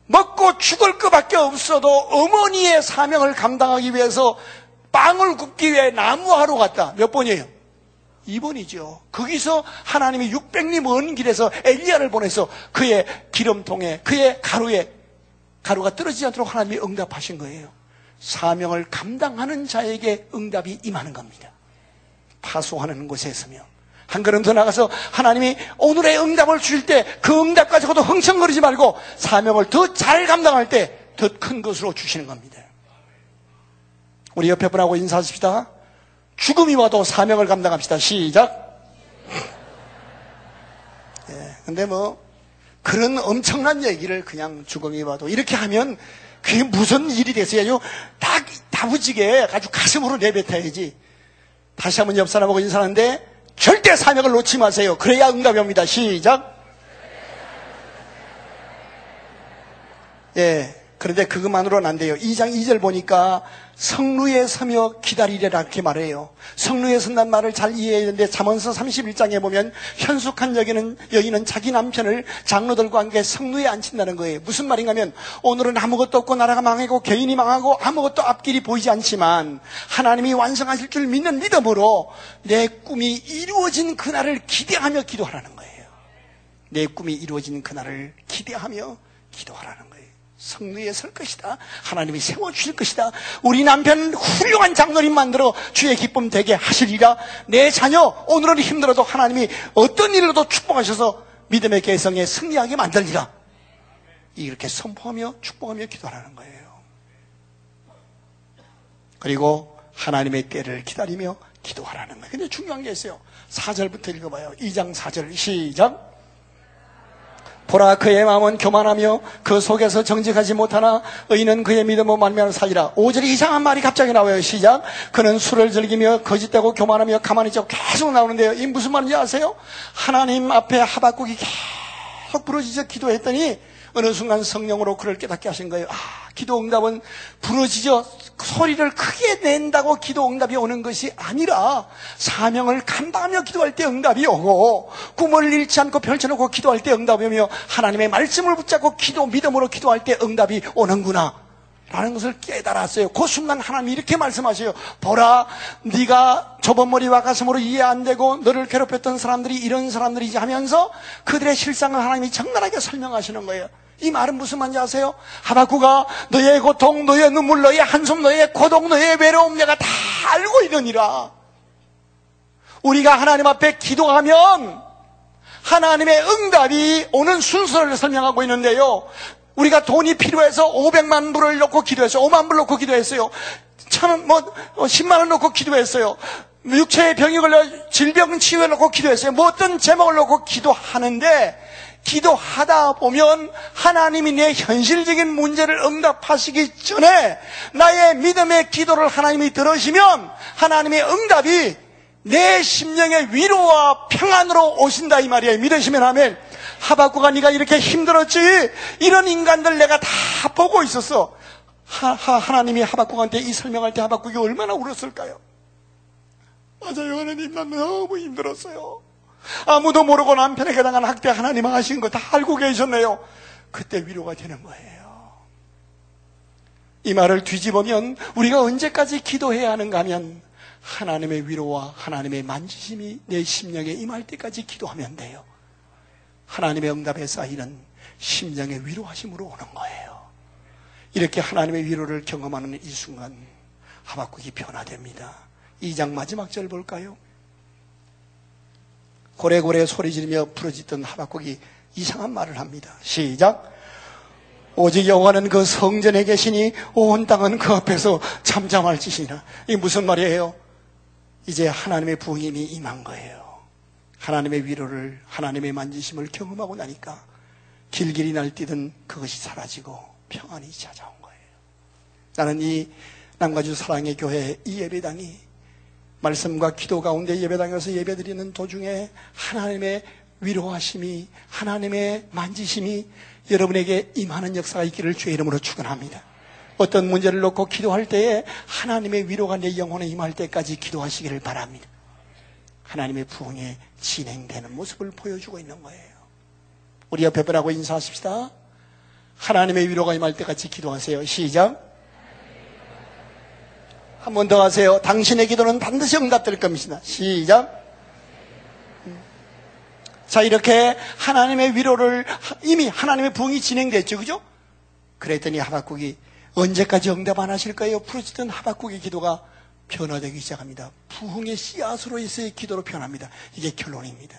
먹고 죽을 것밖에 없어도 어머니의 사명을 감당하기 위해서 빵을 굽기 위해 나무하러 갔다. 몇 번이에요? 2번이죠. 거기서 하나님이 600리 먼 길에서 엘리야를 보내서 그의 기름통에 그의 가루에 가루가 떨어지지 않도록 하나님이 응답하신 거예요. 사명을 감당하는 자에게 응답이 임하는 겁니다. 파수하는 곳에 서며 한 걸음 더 나가서 하나님이 오늘의 응답을 주실 때 그 응답 가지고도 흥청거리지 말고 사명을 더 잘 감당할 때 더 큰 것으로 주시는 겁니다. 우리 옆에 분하고 인사하십시다. 죽음이 와도 사명을 감당합시다. 시작. 예, 근데 뭐 그런 엄청난 얘기를 그냥 죽음이 와도 이렇게 하면 그게 무슨 일이 됐어요? 딱 다부지게 아주 가슴으로 내뱉어야지. 다시 한번 옆 사람하고 인사하는데 절대 사명을 놓지 마세요. 그래야 응답이 옵니다. 시작. 예. 그런데 그것만으로는 안 돼요. 2장 2절 보니까 성루에 서며 기다리래라 이렇게 말해요. 성루에 선단 말을 잘 이해해야 되는데 잠언서 31장에 보면 현숙한 여기는 여인은 자기 남편을 장로들과 함께 성루에 앉힌다는 거예요. 무슨 말인가 하면 오늘은 아무것도 없고 나라가 망하고 개인이 망하고 아무것도 앞길이 보이지 않지만 하나님이 완성하실 줄 믿는 믿음으로 내 꿈이 이루어진 그날을 기대하며 기도하라는 거예요. 내 꿈이 이루어진 그날을 기대하며 기도하라는 거예요. 성루에 설 것이다. 하나님이 세워주실 것이다. 우리 남편 훌륭한 장로님 만들어 주의 기쁨 되게 하시리라. 내 자녀 오늘은 힘들어도 하나님이 어떤 일로도 축복하셔서 믿음의 개성에 승리하게 만들리라. 이렇게 선포하며 축복하며 기도하는 거예요. 그리고 하나님의 때를 기다리며 기도하라는 거예요. 근데 중요한 게 있어요. 4절부터 읽어봐요. 2장 4절 시작. 보라 그의 마음은 교만하며 그 속에서 정직하지 못하나 의인은 그의 믿음으로 말미암아 살리라. 5절에 이상한 말이 갑자기 나와요. 시작. 그는 술을 즐기며 거짓되고 교만하며 가만히 있고 계속 나오는데요. 이 무슨 말인지 아세요? 하나님 앞에 하박국이 계속 부러지져 기도했더니 어느 순간 성령으로 그를 깨닫게 하신 거예요. 아, 기도 응답은 부러지죠. 소리를 크게 낸다고 기도 응답이 오는 것이 아니라 사명을 감당하며 기도할 때 응답이 오고 꿈을 잃지 않고 펼쳐놓고 기도할 때 응답이 오며 하나님의 말씀을 붙잡고 기도 믿음으로 기도할 때 응답이 오는구나. 라는 것을 깨달았어요. 그 순간 하나님이 이렇게 말씀하셔요. 보라, 네가 좁은 머리와 가슴으로 이해 안 되고 너를 괴롭혔던 사람들이 이런 사람들이지 하면서 그들의 실상을 하나님이 적나라하게 설명하시는 거예요. 이 말은 무슨 말인지 아세요? 하박구가 너의 고통, 너의 눈물, 너의 한숨, 너의 고독, 너의 외로움 내가 다 알고 있느니라. 우리가 하나님 앞에 기도하면 하나님의 응답이 오는 순서를 설명하고 있는데요. 우리가 돈이 필요해서 500만 불을 넣고 기도했어요. 5만 불 넣고 기도했어요. 천, 뭐, 10만 원 넣고 기도했어요. 육체의 병이 걸려 질병 치유해 놓고 기도했어요. 뭐 어떤 제목을 놓고 기도하는데 기도하다 보면 하나님이 내 현실적인 문제를 응답하시기 전에 나의 믿음의 기도를 하나님이 들으시면 하나님의 응답이 내 심령의 위로와 평안으로 오신다 이 말이에요. 믿으시면 하면 하박구가 네가 이렇게 힘들었지 이런 인간들 내가 다 보고 있었어. 하, 하 나님이 하박국한테 이 설명할 때 하박국이 얼마나 울었을까요? 맞아요 하나님 난 너무 힘들었어요. 아무도 모르고 남편에게 당한 학대 하나님 하신 거 다 알고 계셨네요. 그때 위로가 되는 거예요. 이 말을 뒤집으면 우리가 언제까지 기도해야 하는가 하면 하나님의 위로와 하나님의 만지심이 내 심령에 임할 때까지 기도하면 돼요. 하나님의 응답에 쌓이는 심령의 위로하심으로 오는 거예요. 이렇게 하나님의 위로를 경험하는 이 순간 하박국이 변화됩니다. 2장 마지막 절 볼까요? 고래고래 소리 지르며 부러지던 하박국이 이상한 말을 합니다. 시작. 오직 여호와는 그 성전에 계시니 온 땅은 그 앞에서 잠잠할 짓이나. 이게 무슨 말이에요? 이제 하나님의 부흥임이 임한 거예요. 하나님의 위로를, 하나님의 만지심을 경험하고 나니까 길길이 날뛰던 그것이 사라지고 평안이 찾아온 거예요. 나는 이 남가주 사랑의 교회 이 예배당이 말씀과 기도 가운데 예배당에서 예배드리는 도중에 하나님의 위로하심이, 하나님의 만지심이 여러분에게 임하는 역사가 있기를 주의 이름으로 축원합니다. 어떤 문제를 놓고 기도할 때에 하나님의 위로가 내 영혼에 임할 때까지 기도하시기를 바랍니다. 하나님의 부흥에 진행되는 모습을 보여주고 있는 거예요. 우리 옆에 분하고 인사하십시다. 하나님의 위로가 임할 때까지 기도하세요. 시작. 한 번 더 하세요. 당신의 기도는 반드시 응답될 겁니다. 시작. 자, 이렇게 하나님의 위로를 이미 하나님의 부흥이 진행됐죠. 그죠? 그랬더니 하박국이 언제까지 응답 안 하실까요? 부르짖던 하박국의 기도가 변화되기 시작합니다. 부흥의 씨앗으로서의 기도로 변합니다. 이게 결론입니다.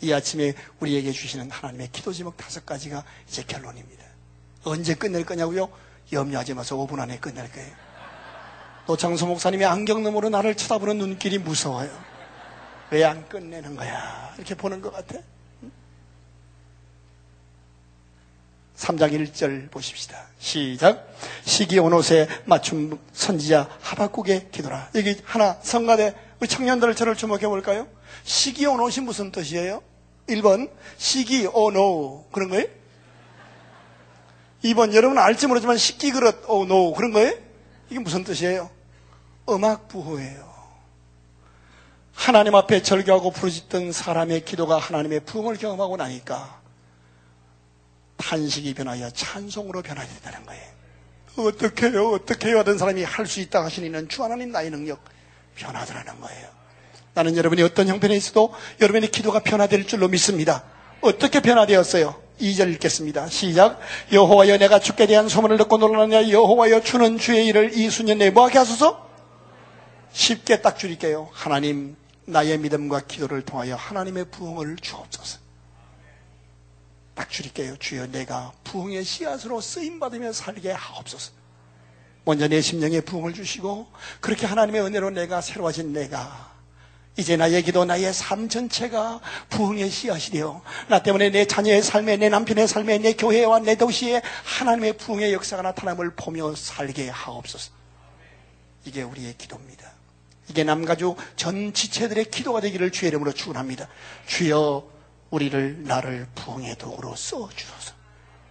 이 아침에 우리에게 주시는 하나님의 기도 제목 다섯 가지가 이제 결론입니다. 언제 끝낼 거냐고요? 염려하지 마세요. 5분 안에 끝낼 거예요. 노창수 목사님의 안경 너머로 나를 쳐다보는 눈길이 무서워요. 왜 안 끝내는 거야? 이렇게 보는 것 같아. 3장 1절 보십시다. 시작. 시기 온옷에 맞춤 선지자 하박국의 기도라. 여기 하나 성가대 우리 청년들을 저를 주목해 볼까요? 시기 온옷이 무슨 뜻이에요? 1번 시기 오노 그런 거예요? 2번 여러분 알지 모르지만 식기 그릇 오노 그런 거예요? 이게 무슨 뜻이에요? 음악 부호예요. 하나님 앞에 절교하고 부르짖던 사람의 기도가 하나님의 부흥을 경험하고 나니까 탄식이 변하여 찬송으로 변화된다는 거예요. 어떻게 해요? 어떻게 해요? 하던 사람이 할 수 있다 하시니는 주 하나님 나의 능력 변화더라는 거예요. 나는 여러분이 어떤 형편에 있어도 여러분의 기도가 변화될 줄로 믿습니다. 어떻게 변화되었어요? 2절 읽겠습니다. 시작. 여호와여 내가 주께 대한 소문을 듣고 놀라느냐 여호와여 주는 주의 일을 이 수년 내에 뭐하게 하소서? 쉽게 딱 줄일게요. 하나님 나의 믿음과 기도를 통하여 하나님의 부흥을 주옵소서. 딱 줄일게요. 주여 내가 부흥의 씨앗으로 쓰임받으며 살게 하옵소서. 먼저 내 심령에 부흥을 주시고 그렇게 하나님의 은혜로 내가 새로워진 내가 이제 나의 기도 나의 삶 전체가 부흥의 씨앗이 되어 나 때문에 내 자녀의 삶에 내 남편의 삶에 내 교회와 내 도시에 하나님의 부흥의 역사가 나타남을 보며 살게 하옵소서. 이게 우리의 기도입니다. 이게 남가족 전 지체들의 기도가 되기를 주의 이름으로 축원합니다. 주여 우리를 나를 부흥의 도구로 써 주소서.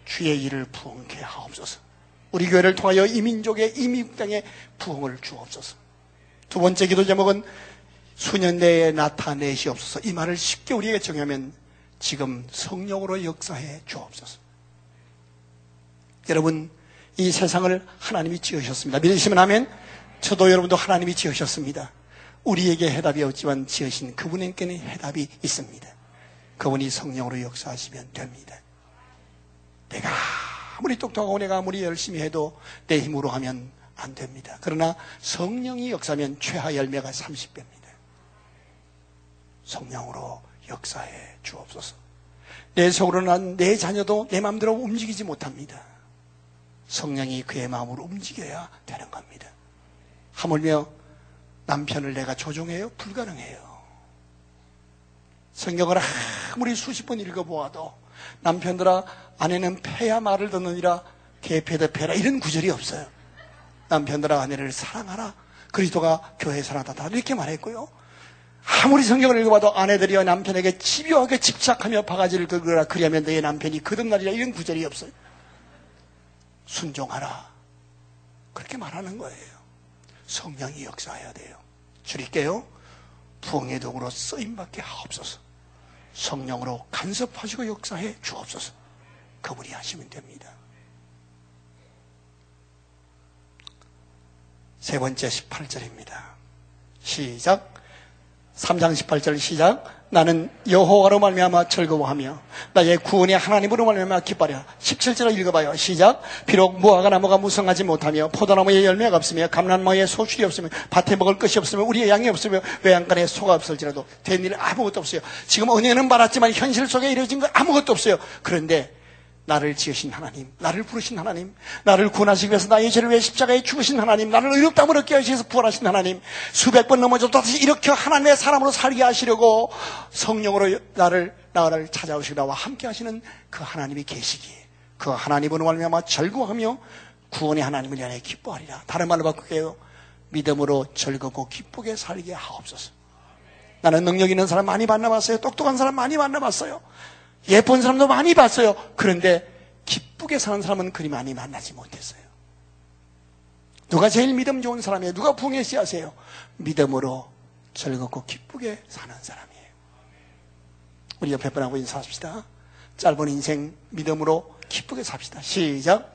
주의 일을 부흥케 하옵소서. 우리 교회를 통하여 이민족의 이민국 땅에 부흥을 주옵소서. 두 번째 기도 제목은 수년 내에 나타내시옵소서. 이 말을 쉽게 우리에게 정하면 지금 성령으로 역사해 주옵소서. 여러분, 이 세상을 하나님이 지으셨습니다. 믿으시면 하면 저도 여러분도 하나님이 지으셨습니다. 우리에게 해답이 없지만 지으신 그분에게는 해답이 있습니다. 그분이 성령으로 역사하시면 됩니다. 내가 아무리 똑똑하고 내가 아무리 열심히 해도 내 힘으로 하면 안 됩니다. 그러나 성령이 역사하면 최하 열매가 30배입니다. 성령으로 역사해 주옵소서. 내 속으로 난 내 자녀도 내 마음대로 움직이지 못합니다. 성령이 그의 마음으로 움직여야 되는 겁니다. 하물며 남편을 내가 조종해요? 불가능해요. 성경을 아무리 수십 번 읽어보아도 남편들아 아내는 패야 말을 듣느니라 개패다 패라 이런 구절이 없어요. 남편들아 아내를 사랑하라 그리스도가 교회 사랑하다 이렇게 말했고요. 아무리 성경을 읽어봐도 아내들이여 남편에게 집요하게 집착하며 바가지를 긁으라 그리하면 너의 남편이 거듭나리라 이런 구절이 없어요. 순종하라. 그렇게 말하는 거예요. 성령이 역사해야 돼요. 줄일게요. 부흥의 도구로 쓰임받게 하옵소서. 성령으로 간섭하시고 역사해 주옵소서. 그분이 하시면 됩니다. 세 번째 18절입니다. 시작. 3장 18절 시작. 나는 여호와로 말미암아 즐거워하며 나의 구원의 하나님으로 말미암아 기뻐하려 17절을 읽어봐요. 시작. 비록 무화과 나무가 무성하지 못하며 포도나무에 열매가 없으며 감람나무에 소출이 없으며 밭에 먹을 것이 없으며 우리의 양이 없으며 외양간에 소가 없을지라도 된 일 아무것도 없어요. 지금 은혜는 받았지만 현실 속에 이루어진 거 아무것도 없어요. 그런데 나를 지으신 하나님, 나를 부르신 하나님, 나를 구원하시기 위해서 나의 죄를 위해 십자가에 죽으신 하나님, 나를 의롭다함을 얻게 위해서 부활하신 하나님, 수백 번 넘어져도 다시 일으켜 하나님의 사람으로 살게 하시려고 성령으로 나를, 나를 찾아오시고 나와 함께 하시는 그 하나님이 계시기에 그 하나님으로 말미암아 절구하며 구원의 하나님을 위하여 기뻐하리라. 다른 말로 바꿀게요. 믿음으로 즐겁고 기쁘게 살게 하옵소서. 나는 능력 있는 사람 많이 만나봤어요. 똑똑한 사람 많이 만나봤어요. 예쁜 사람도 많이 봤어요. 그런데 기쁘게 사는 사람은 그리 많이 만나지 못했어요. 누가 제일 믿음 좋은 사람이에요? 누가 부흥의 씨앗이에요? 믿음으로 즐겁고 기쁘게 사는 사람이에요. 우리 옆에 분하고 인사합시다. 짧은 인생 믿음으로 기쁘게 삽시다. 시작.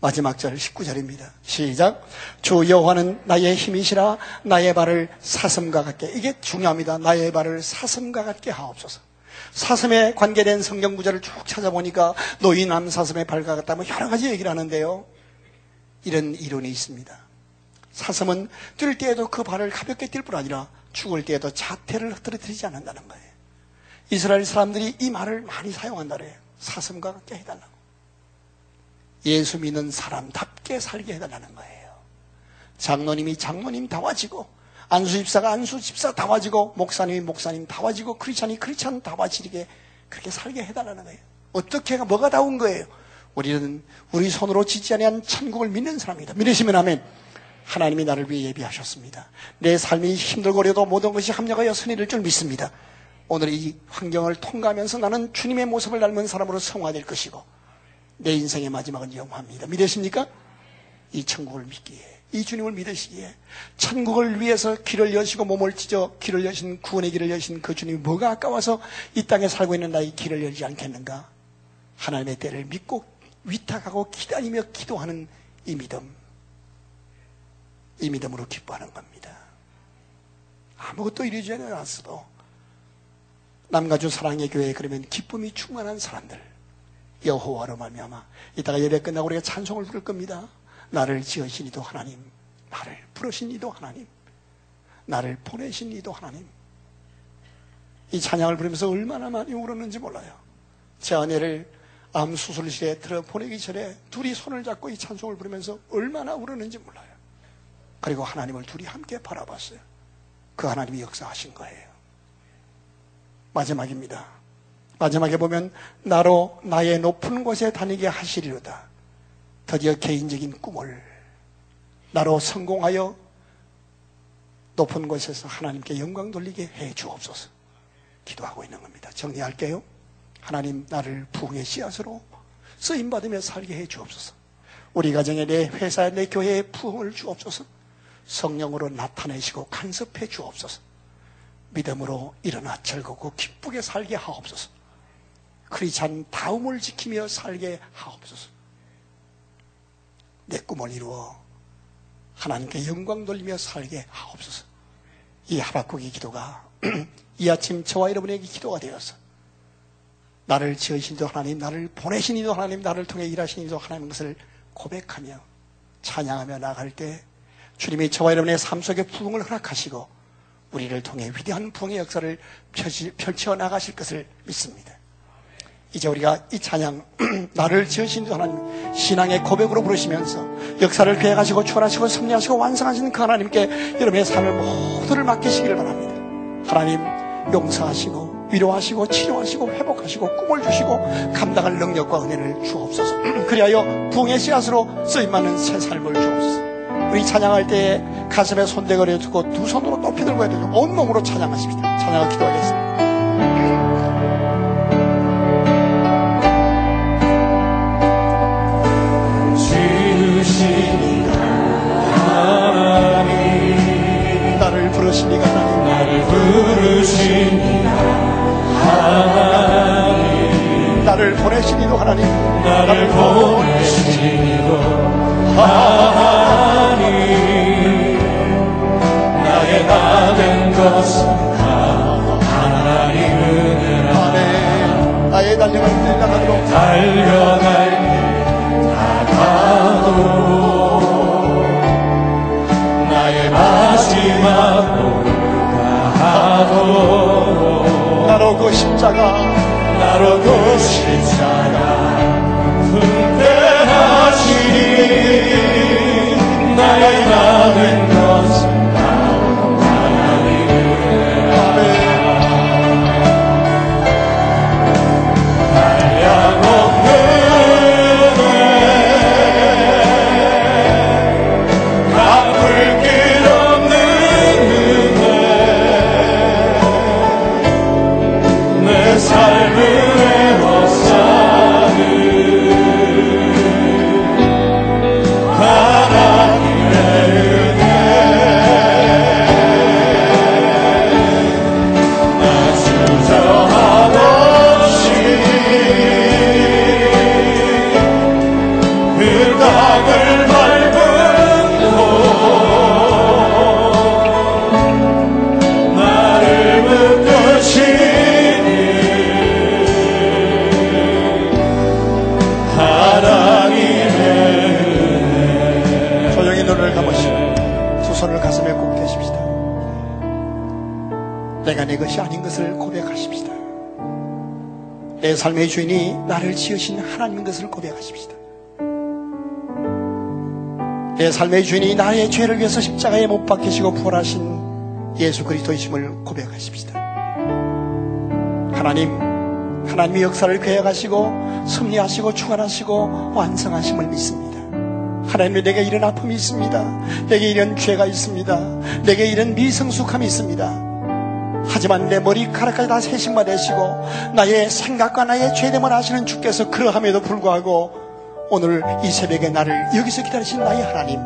마지막 절 19절입니다. 시작. 주 여호와는 나의 힘이시라 나의 발을 사슴과 같게 이게 중요합니다. 나의 발을 사슴과 같게 하옵소서. 사슴에 관계된 성경 구절을 쭉 찾아보니까 노인암 사슴의 발과 같다 뭐 여러 가지 얘기를 하는데요. 이런 이론이 있습니다. 사슴은 뛸 때에도 그 발을 가볍게 뛸 뿐 아니라 죽을 때에도 자태를 흐트러뜨리지 않는다는 거예요. 이스라엘 사람들이 이 말을 많이 사용한다 그래요. 사슴과 같게 해달라고. 예수 믿는 사람답게 살게 해달라는 거예요. 장로님이 장로님 다와지고 안수집사가 안수집사 다와지고 목사님이 목사님 다와지고 크리스찬이 크리스찬 다와지게 그렇게 살게 해달라는 거예요. 어떻게 가 뭐가 다운 거예요? 우리는 우리 손으로 짓지 아니한 천국을 믿는 사람입니다. 믿으시면 하면 하나님이 나를 위해 예비하셨습니다. 내 삶이 힘들고 어려도 모든 것이 합력하여 선의를 줄 믿습니다. 오늘 이 환경을 통과하면서 나는 주님의 모습을 닮은 사람으로 성화될 것이고 내 인생의 마지막은 영화입니다. 믿으십니까? 이 천국을 믿기에, 이 주님을 믿으시기에, 천국을 위해서 길을 여시고 몸을 찢어 길을 여신, 구원의 길을 여신 그 주님이 뭐가 아까워서 이 땅에 살고 있는 나의 길을 열지 않겠는가? 하나님의 때를 믿고 위탁하고 기다리며 기도하는 이 믿음. 이 믿음으로 기뻐하는 겁니다. 아무것도 이루지 않았어도 남가주 사랑의 교회 그러면 기쁨이 충만한 사람들 여호와로 말미암아 이따가 예배 끝나고 우리가 찬송을 부를 겁니다. 나를 지으신 이도 하나님, 나를 부르신 이도 하나님, 나를 보내신 이도 하나님. 이 찬양을 부르면서 얼마나 많이 울었는지 몰라요. 제 아내를 암 수술실에 들어 보내기 전에 둘이 손을 잡고 이 찬송을 부르면서 얼마나 울었는지 몰라요. 그리고 하나님을 둘이 함께 바라봤어요. 그 하나님이 역사하신 거예요. 마지막입니다. 마지막에 보면 나로 나의 높은 곳에 다니게 하시리로다. 드디어 개인적인 꿈을 나로 성공하여 높은 곳에서 하나님께 영광 돌리게 해 주옵소서. 기도하고 있는 겁니다. 정리할게요. 하나님 나를 부흥의 씨앗으로 쓰임 받으며 살게 해 주옵소서. 우리 가정에 내 회사에 내 교회에 부흥을 주옵소서. 성령으로 나타내시고 간섭해 주옵소서. 믿음으로 일어나 즐겁고 기쁘게 살게 하옵소서. 크리스찬 다움을 지키며 살게 하옵소서. 내 꿈을 이루어 하나님께 영광 돌리며 살게 하옵소서. 이 하박국의 기도가 이 아침 저와 여러분에게 기도가 되어서 나를 지으신 이도 하나님, 나를 보내신 이도 하나님, 나를 통해 일하신 이도 하나님 것을 고백하며 찬양하며 나갈 때 주님이 저와 여러분의 삶 속에 부흥을 허락하시고 우리를 통해 위대한 부흥의 역사를 펼쳐 나가실 것을 믿습니다. 이제 우리가 이 찬양 나를 지으신 하나님 신앙의 고백으로 부르시면서 역사를 계획하시고 추월하시고 섭리하시고 완성하시는 그 하나님께 여러분의 삶을 모두를 맡기시기를 바랍니다. 하나님 용서하시고 위로하시고 치료하시고 회복하시고 꿈을 주시고 감당할 능력과 은혜를 주옵소서. 그리하여 부흥의 씨앗으로 쓰임받는 새 삶을 주옵소서. 우리 찬양할 때에 가슴에 손대거려 두고 두 손으로 높이 들고 해야 되죠. 온몸으로 찬양하십니다. 찬양을 기도하겠습니다. 부르시니가 하나님 나를 부르시니가 하나님. 나를 보내시니도 하나님. 나를 보내시니도 하나님. 나의 나된 것은 다 하나님 은혜라. 나의 달려갈 때 나가도록. 다가 나로 그 십자가. 나로 그 십자가. 분대하시니 나의 것은 나를 지으신 하나님인 것을 고백하십시다. 내 삶의 주인이 나의 죄를 위해서 십자가에 못 박히시고 부활하신 예수 그리스도이심을 고백하십시다. 하나님, 하나님의 역사를 계획하시고 섭리하시고 주관하시고 완성하심을 믿습니다. 하나님이 내게 이런 아픔이 있습니다. 내게 이런 죄가 있습니다. 내게 이런 미성숙함이 있습니다. 하지만 내 머리카락까지 다 세심만 내시고 나의 생각과 나의 죄됨을 아시는 주께서 그러함에도 불구하고 오늘 이 새벽에 나를 여기서 기다리신 나의 하나님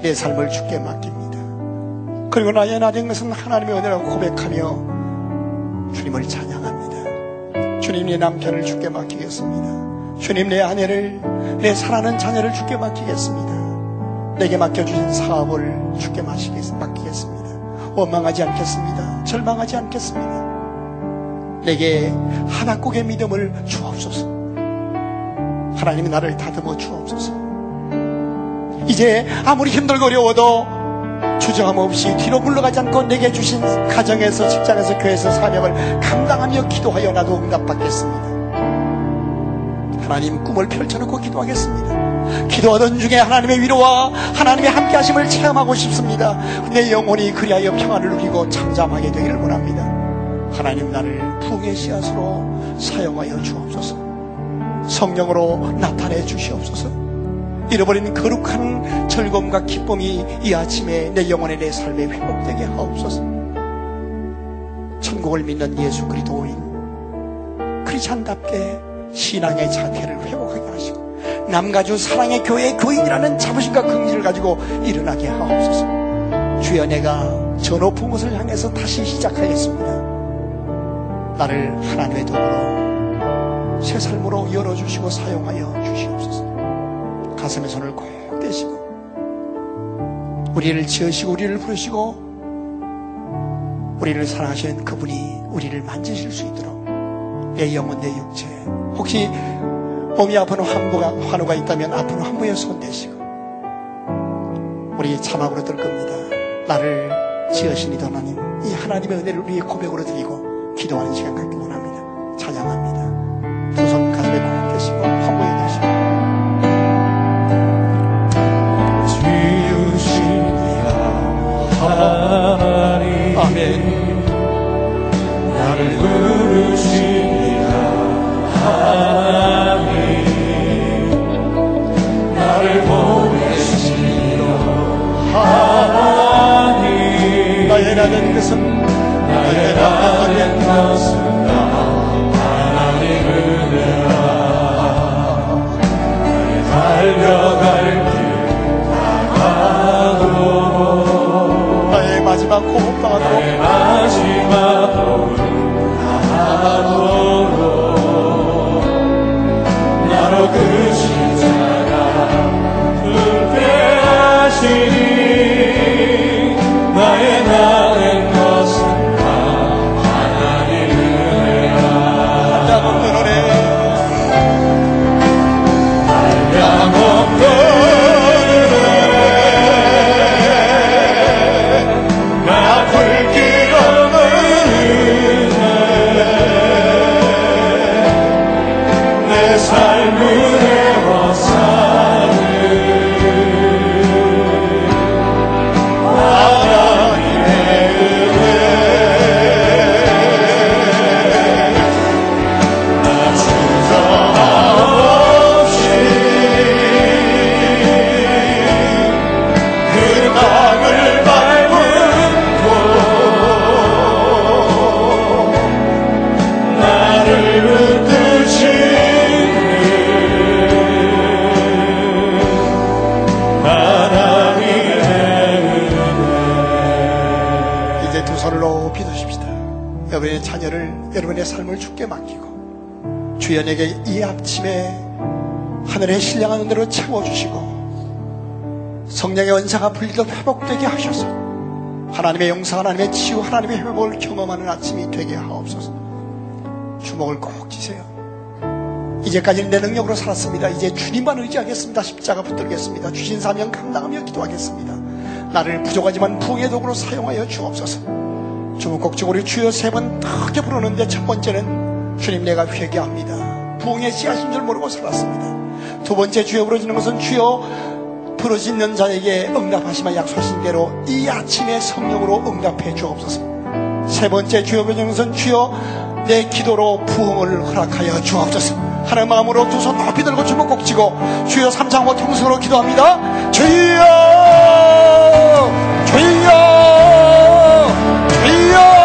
내 삶을 주께 맡깁니다. 그리고 나의 나된 것은 하나님의 은혜라고 고백하며 주님을 찬양합니다. 주님 내 남편을 주께 맡기겠습니다. 주님 내 아내를 내 사랑하는 자녀를 주께 맡기겠습니다. 내게 맡겨주신 사업을 주께 맡기겠습니다. 원망하지 않겠습니다. 절망하지 않겠습니다. 내게 하나국의 믿음을 주옵소서. 하나님이 나를 다듬어 주옵소서. 이제 아무리 힘들고 어려워도 주저함 없이 뒤로 물러가지 않고 내게 주신 가정에서 직장에서 교회에서 사명을 감당하며 기도하여 나도 응답받겠습니다. 하나님 꿈을 펼쳐놓고 기도하겠습니다. 기도하던 중에 하나님의 위로와 하나님의 함께하심을 체험하고 싶습니다. 내 영혼이 그리하여 평안을 누리고 잠잠하게 되기를 원합니다. 하나님 나를 부흥의 씨앗으로 사용하여 주옵소서. 성령으로 나타내 주시옵소서. 잃어버린 거룩한 즐거움과 기쁨이 이 아침에 내 영혼의 내 삶에 회복되게 하옵소서. 천국을 믿는 예수 그리스도인 크리스찬답게 신앙의 자태를 회복하게 하시고 남가주 사랑의 교회 교인이라는 자부심과 긍지를 가지고 일어나게 하옵소서. 주여 내가 저 높은 곳을 향해서 다시 시작하겠습니다. 나를 하나님의 도구로 새 삶으로 열어주시고 사용하여 주시옵소서. 가슴에 손을 꼭 대시고 우리를 지으시고 우리를 부르시고 우리를 사랑하시는 그분이 우리를 만지실 수 있도록 내 영혼 내 육체 혹시 몸이 아픈 환부가, 환우가 있다면 아픈 환부에 손대시고 우리 자막으로 들 겁니다. 나를 지으시니 하나님 이 하나님의 은혜를 우리의 고백으로 드리고 기도하는 시간 갖기 원합니다. 나된 것은 나의 나된 것은 나 하나님 은혜라 나의 달려갈 길 다가도록 나의 마지막 호흡 나의 나도 마 주연에게 이 아침에 하늘의 신령한 은혜로 채워주시고 성령의 원사가 불리도 회복되게 하셔서 하나님의 용서, 하나님의 치유, 하나님의 회복을 경험하는 아침이 되게 하옵소서. 주먹을 꼭 쥐세요. 이제까지는 내 능력으로 살았습니다. 이제 주님만 의지하겠습니다. 십자가 붙들겠습니다. 주신 사명 감당하며 기도하겠습니다. 나를 부족하지만 부흥의 도구로 사용하여 주옵소서. 주먹곡적으로 주여 세 번 크게 부르는데 첫 번째는 주님 내가 회개합니다. 부흥의 씨앗인 줄 모르고 살았습니다. 두 번째 주여 부러지는 것은 주여 부러지는 자에게 응답하시면 약속하신 대로 이 아침에 성령으로 응답해 주옵소서. 세 번째 주여 부르지는 것은 주여 내 기도로 부흥을 허락하여 주옵소서. 하나님 마음으로 두 손 높이 들고 주먹 꼭 쥐고 주여 삼장모 통성으로 기도합니다. 주여 주여 주여